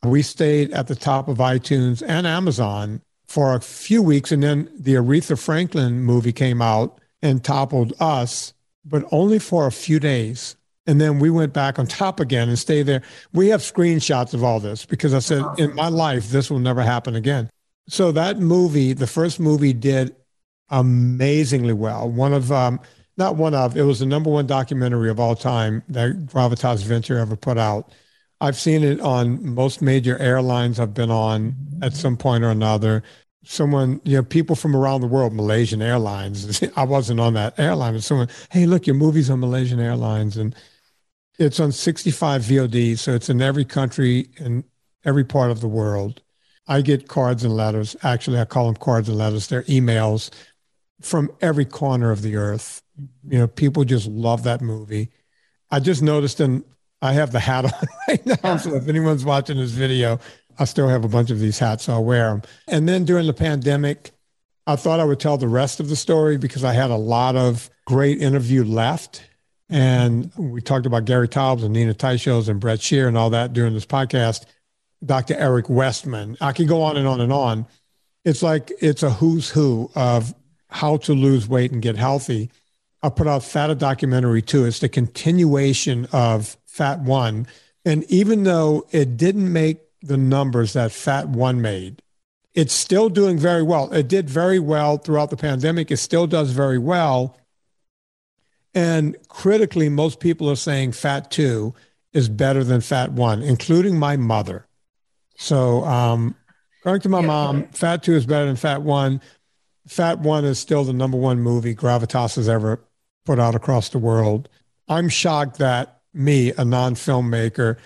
We stayed at the top of iTunes and Amazon for a few weeks. And then the Aretha Franklin movie came out and toppled us, but only for a few days. And then we went back on top again and stayed there. We have screenshots of all this because I said, in my life, this will never happen again. So that movie, the first movie, did amazingly well. One of, um, not one of, it was the number one documentary of all time that Gravitas Venture ever put out. I've seen it on most major airlines I've been on at some point or another. Someone, you know, people from around the world, Malaysian Airlines. (laughs) I wasn't on that airline, but someone, hey, look, your movie's on Malaysian Airlines. And it's on 65 VOD. So it's in every country and every part of the world. I get cards and letters. Actually, I call them cards and letters. They're emails from every corner of the earth. You know, people just love that movie. I just noticed and I have the hat (laughs) on right now. So if anyone's watching this video, I still have a bunch of these hats, so I'll wear them. And then during the pandemic, I thought I would tell the rest of the story because I had a lot of great interview left. And we talked about Gary Taubes and Nina Teicholz and Bret Scher and all that during this podcast. Dr. Eric Westman. I could go on and on and on. It's like it's a who's who of how to lose weight and get healthy. I put out Fat a documentary too. It's the continuation of Fat One. And even though it didn't make the numbers that Fat One made, it's still doing very well. It did very well throughout the pandemic. It still does very well. And critically, most people are saying Fat Two is better than Fat One, including my mother. So, um, according to my mom, Fat Two is better than Fat One. Fat One is still the number one movie Gravitas has ever put out across the world. I'm shocked that me, a non filmmaker,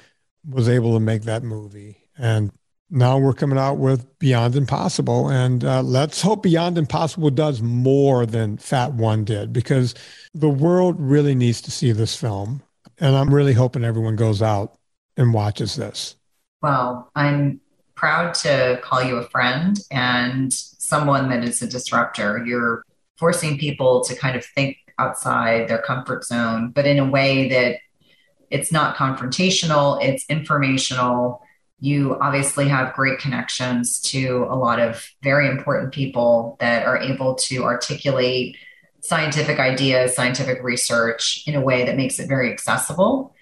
was able to make that movie. And now we're coming out with Beyond Impossible. And uh, let's hope Beyond Impossible does more than Fat One did because the world really needs to see this film. And I'm really hoping everyone goes out and watches this. Well, I'm proud to call you a friend and someone that is a disruptor. You're forcing people to kind of think outside their comfort zone, but in a way that it's not confrontational, it's informational. You obviously have great connections to a lot of very important people that are able to articulate scientific ideas, scientific research in a way that makes it very accessible.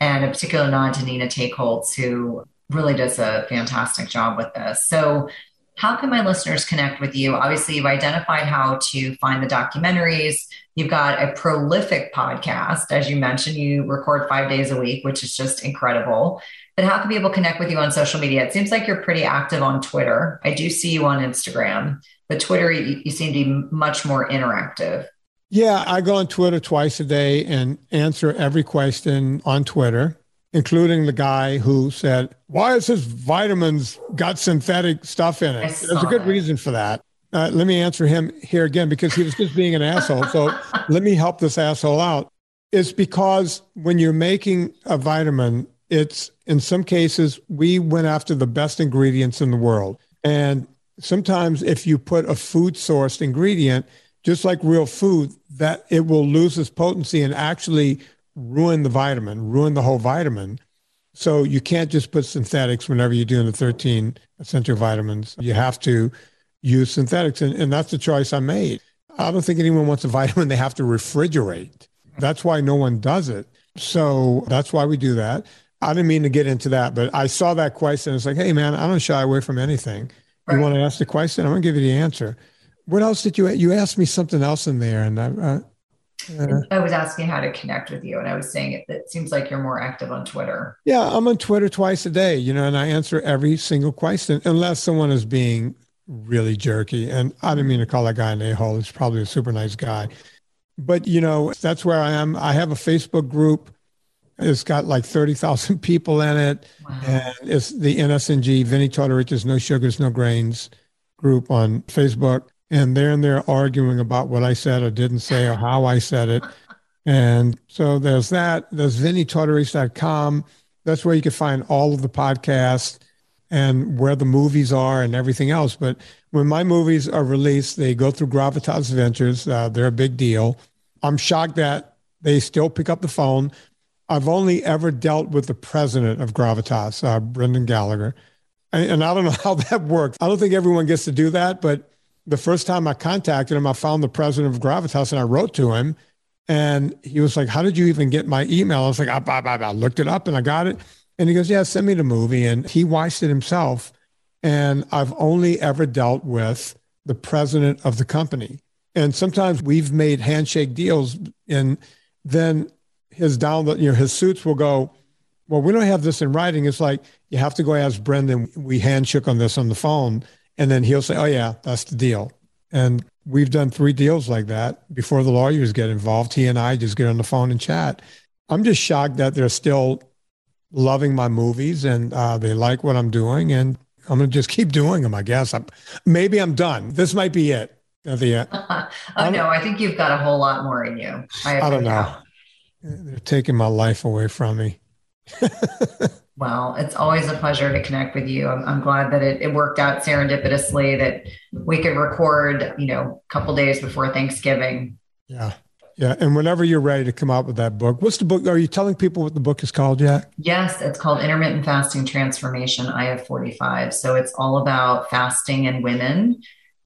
And a particular nod to Nina Teicholz, who really does a fantastic job with this. So, how can my listeners connect with you? Obviously, you've identified how to find the documentaries. You've got a prolific podcast. As you mentioned, you record five days a week, which is just incredible. But how can people connect with you on social media? It seems like you're pretty active on Twitter. I do see you on Instagram, but Twitter, you, you seem to be much more interactive. Yeah, I go on Twitter twice a day and answer every question on Twitter including the guy who said, Why is his vitamins got synthetic stuff in it? There's a good that. reason for that. Uh, let me answer him here again because he was just being an asshole. So (laughs) let me help this asshole out. It's because when you're making a vitamin, it's in some cases, we went after the best ingredients in the world. And sometimes if you put a food sourced ingredient, just like real food, that it will lose its potency and actually ruin the vitamin, ruin the whole vitamin. So you can't just put synthetics whenever you're doing the 13 essential vitamins. You have to use synthetics. And, and that's the choice I made. I don't think anyone wants a (laughs) vitamin they have to refrigerate. That's why no one does it. So that's why we do that. I didn't mean to get into that, but I saw that question. It's like, hey, man, I don't shy away from anything. Right. You want to ask the question? I'm going to give you the answer. What else did you, you asked me something else in there. And I, uh. I was asking how to connect with you, and I was saying it, it seems like you're more active on Twitter. Yeah, I'm on Twitter twice a day, you know, and I answer every single question unless someone is being really jerky. And I didn't mean to call that guy an a hole. He's probably a super nice guy. But, you know, that's where I am. I have a Facebook group. It's got like 30,000 (laughs) people in it. Wow. And it's the NSNG, Vinnie Tortorich's No Sugars, No Grains group on Facebook and they're in there arguing about what I said or didn't say or how I said it. (laughs) And so there's that. There's vinnietortorich.com. That's where you can find all of the podcasts and where the movies are and everything else. But when my movies are released, they go through Gravitas Ventures. Uh, they're a big deal. I'm shocked that they still pick up the phone. I've only ever dealt with the president of Gravitas, uh, Brendan Gallagher. And, and I don't know (laughs) how that works. I don't think everyone gets to do that, but the first time I contacted him, I found the president of Gravitas and I wrote to him. And he was like, How did you even get my email? I was like, I, I, I looked it up and I got it. And he goes, Yeah, send me the movie. And he watched it himself. And I've only ever dealt with the president of the company. And sometimes we've made handshake deals. And then his down, the, you know, his suits will go, Well, we don't have this in writing. It's like, you have to go ask Brendan. We handshook on this on the phone. And then he'll say, Oh, yeah, that's the deal. And we've done three deals like that before the lawyers get involved. He and I just get on the phone and chat. I'm just shocked that they're still loving my movies and uh, they like what I'm doing. And I'm going to just keep doing them, I guess. I'm, maybe I'm done. This might be it. The, uh, oh, no, I think you've got a whole lot more in you. I, I don't know. They're taking my life away from me. (laughs) Well, it's always a pleasure to connect with you. I'm, I'm glad that it, it, worked out serendipitously that we could record, you know, a couple days before Thanksgiving. Yeah. Yeah. And whenever you're ready to come out with that book, what's the book? Are you telling people what the book is called yet? Yes, it's called Intermittent Fasting Transformation IF 45. So it's all about fasting and women.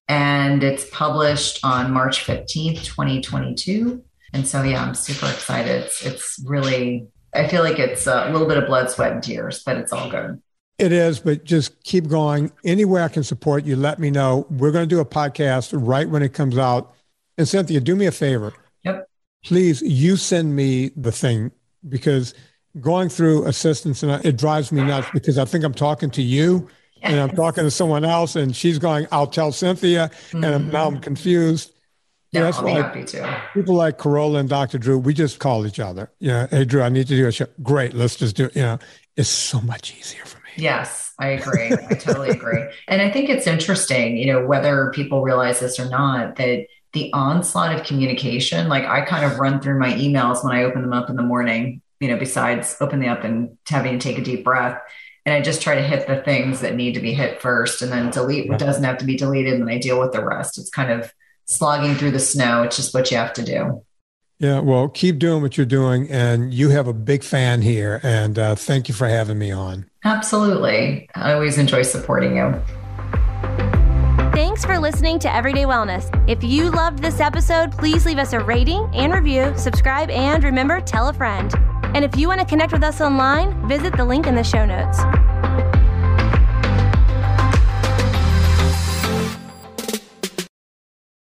And it's published on March 15th, 2022. And so, yeah, I'm super excited. It's, it's really I feel like it's a little bit of blood, sweat, and tears, but it's all good. It is, but just keep going. Anywhere I can support you, let me know. We're going to do a podcast right when it comes out. And Cynthia, do me a favor. Yep. Please, you send me the thing because going through assistance and it drives me nuts because I think I'm talking to you yes. and I'm talking to someone else and she's going, I'll tell Cynthia. Mm-hmm. And now I'm confused. Yeah, that's I'll be happy to. People like Carolla and Dr. Drew, we just call each other. Yeah, hey Drew, I need to do a show. Great, let's just do it. You know, it's so much easier for me. Yes, I agree. I totally agree. And I think it's interesting, you know, whether people realize this or not, that the onslaught of communication, like I kind of run through my emails when I open them up in the morning, you know, besides opening up and having to take a deep breath. And I just try to hit the things that need to be hit first and then delete what doesn't have to be deleted. And then I deal with the rest. It's kind of slogging through the snow. It's just what you have to do. Yeah, well, keep doing what you're doing. And you have a big fan here. And uh, thank you for having me on. Absolutely. I always enjoy supporting you. Thanks for listening to Everyday Wellness. If you loved this episode, please leave us a rating and review, subscribe, and remember, tell a friend. And if you want to connect with us online, visit the link in the show notes.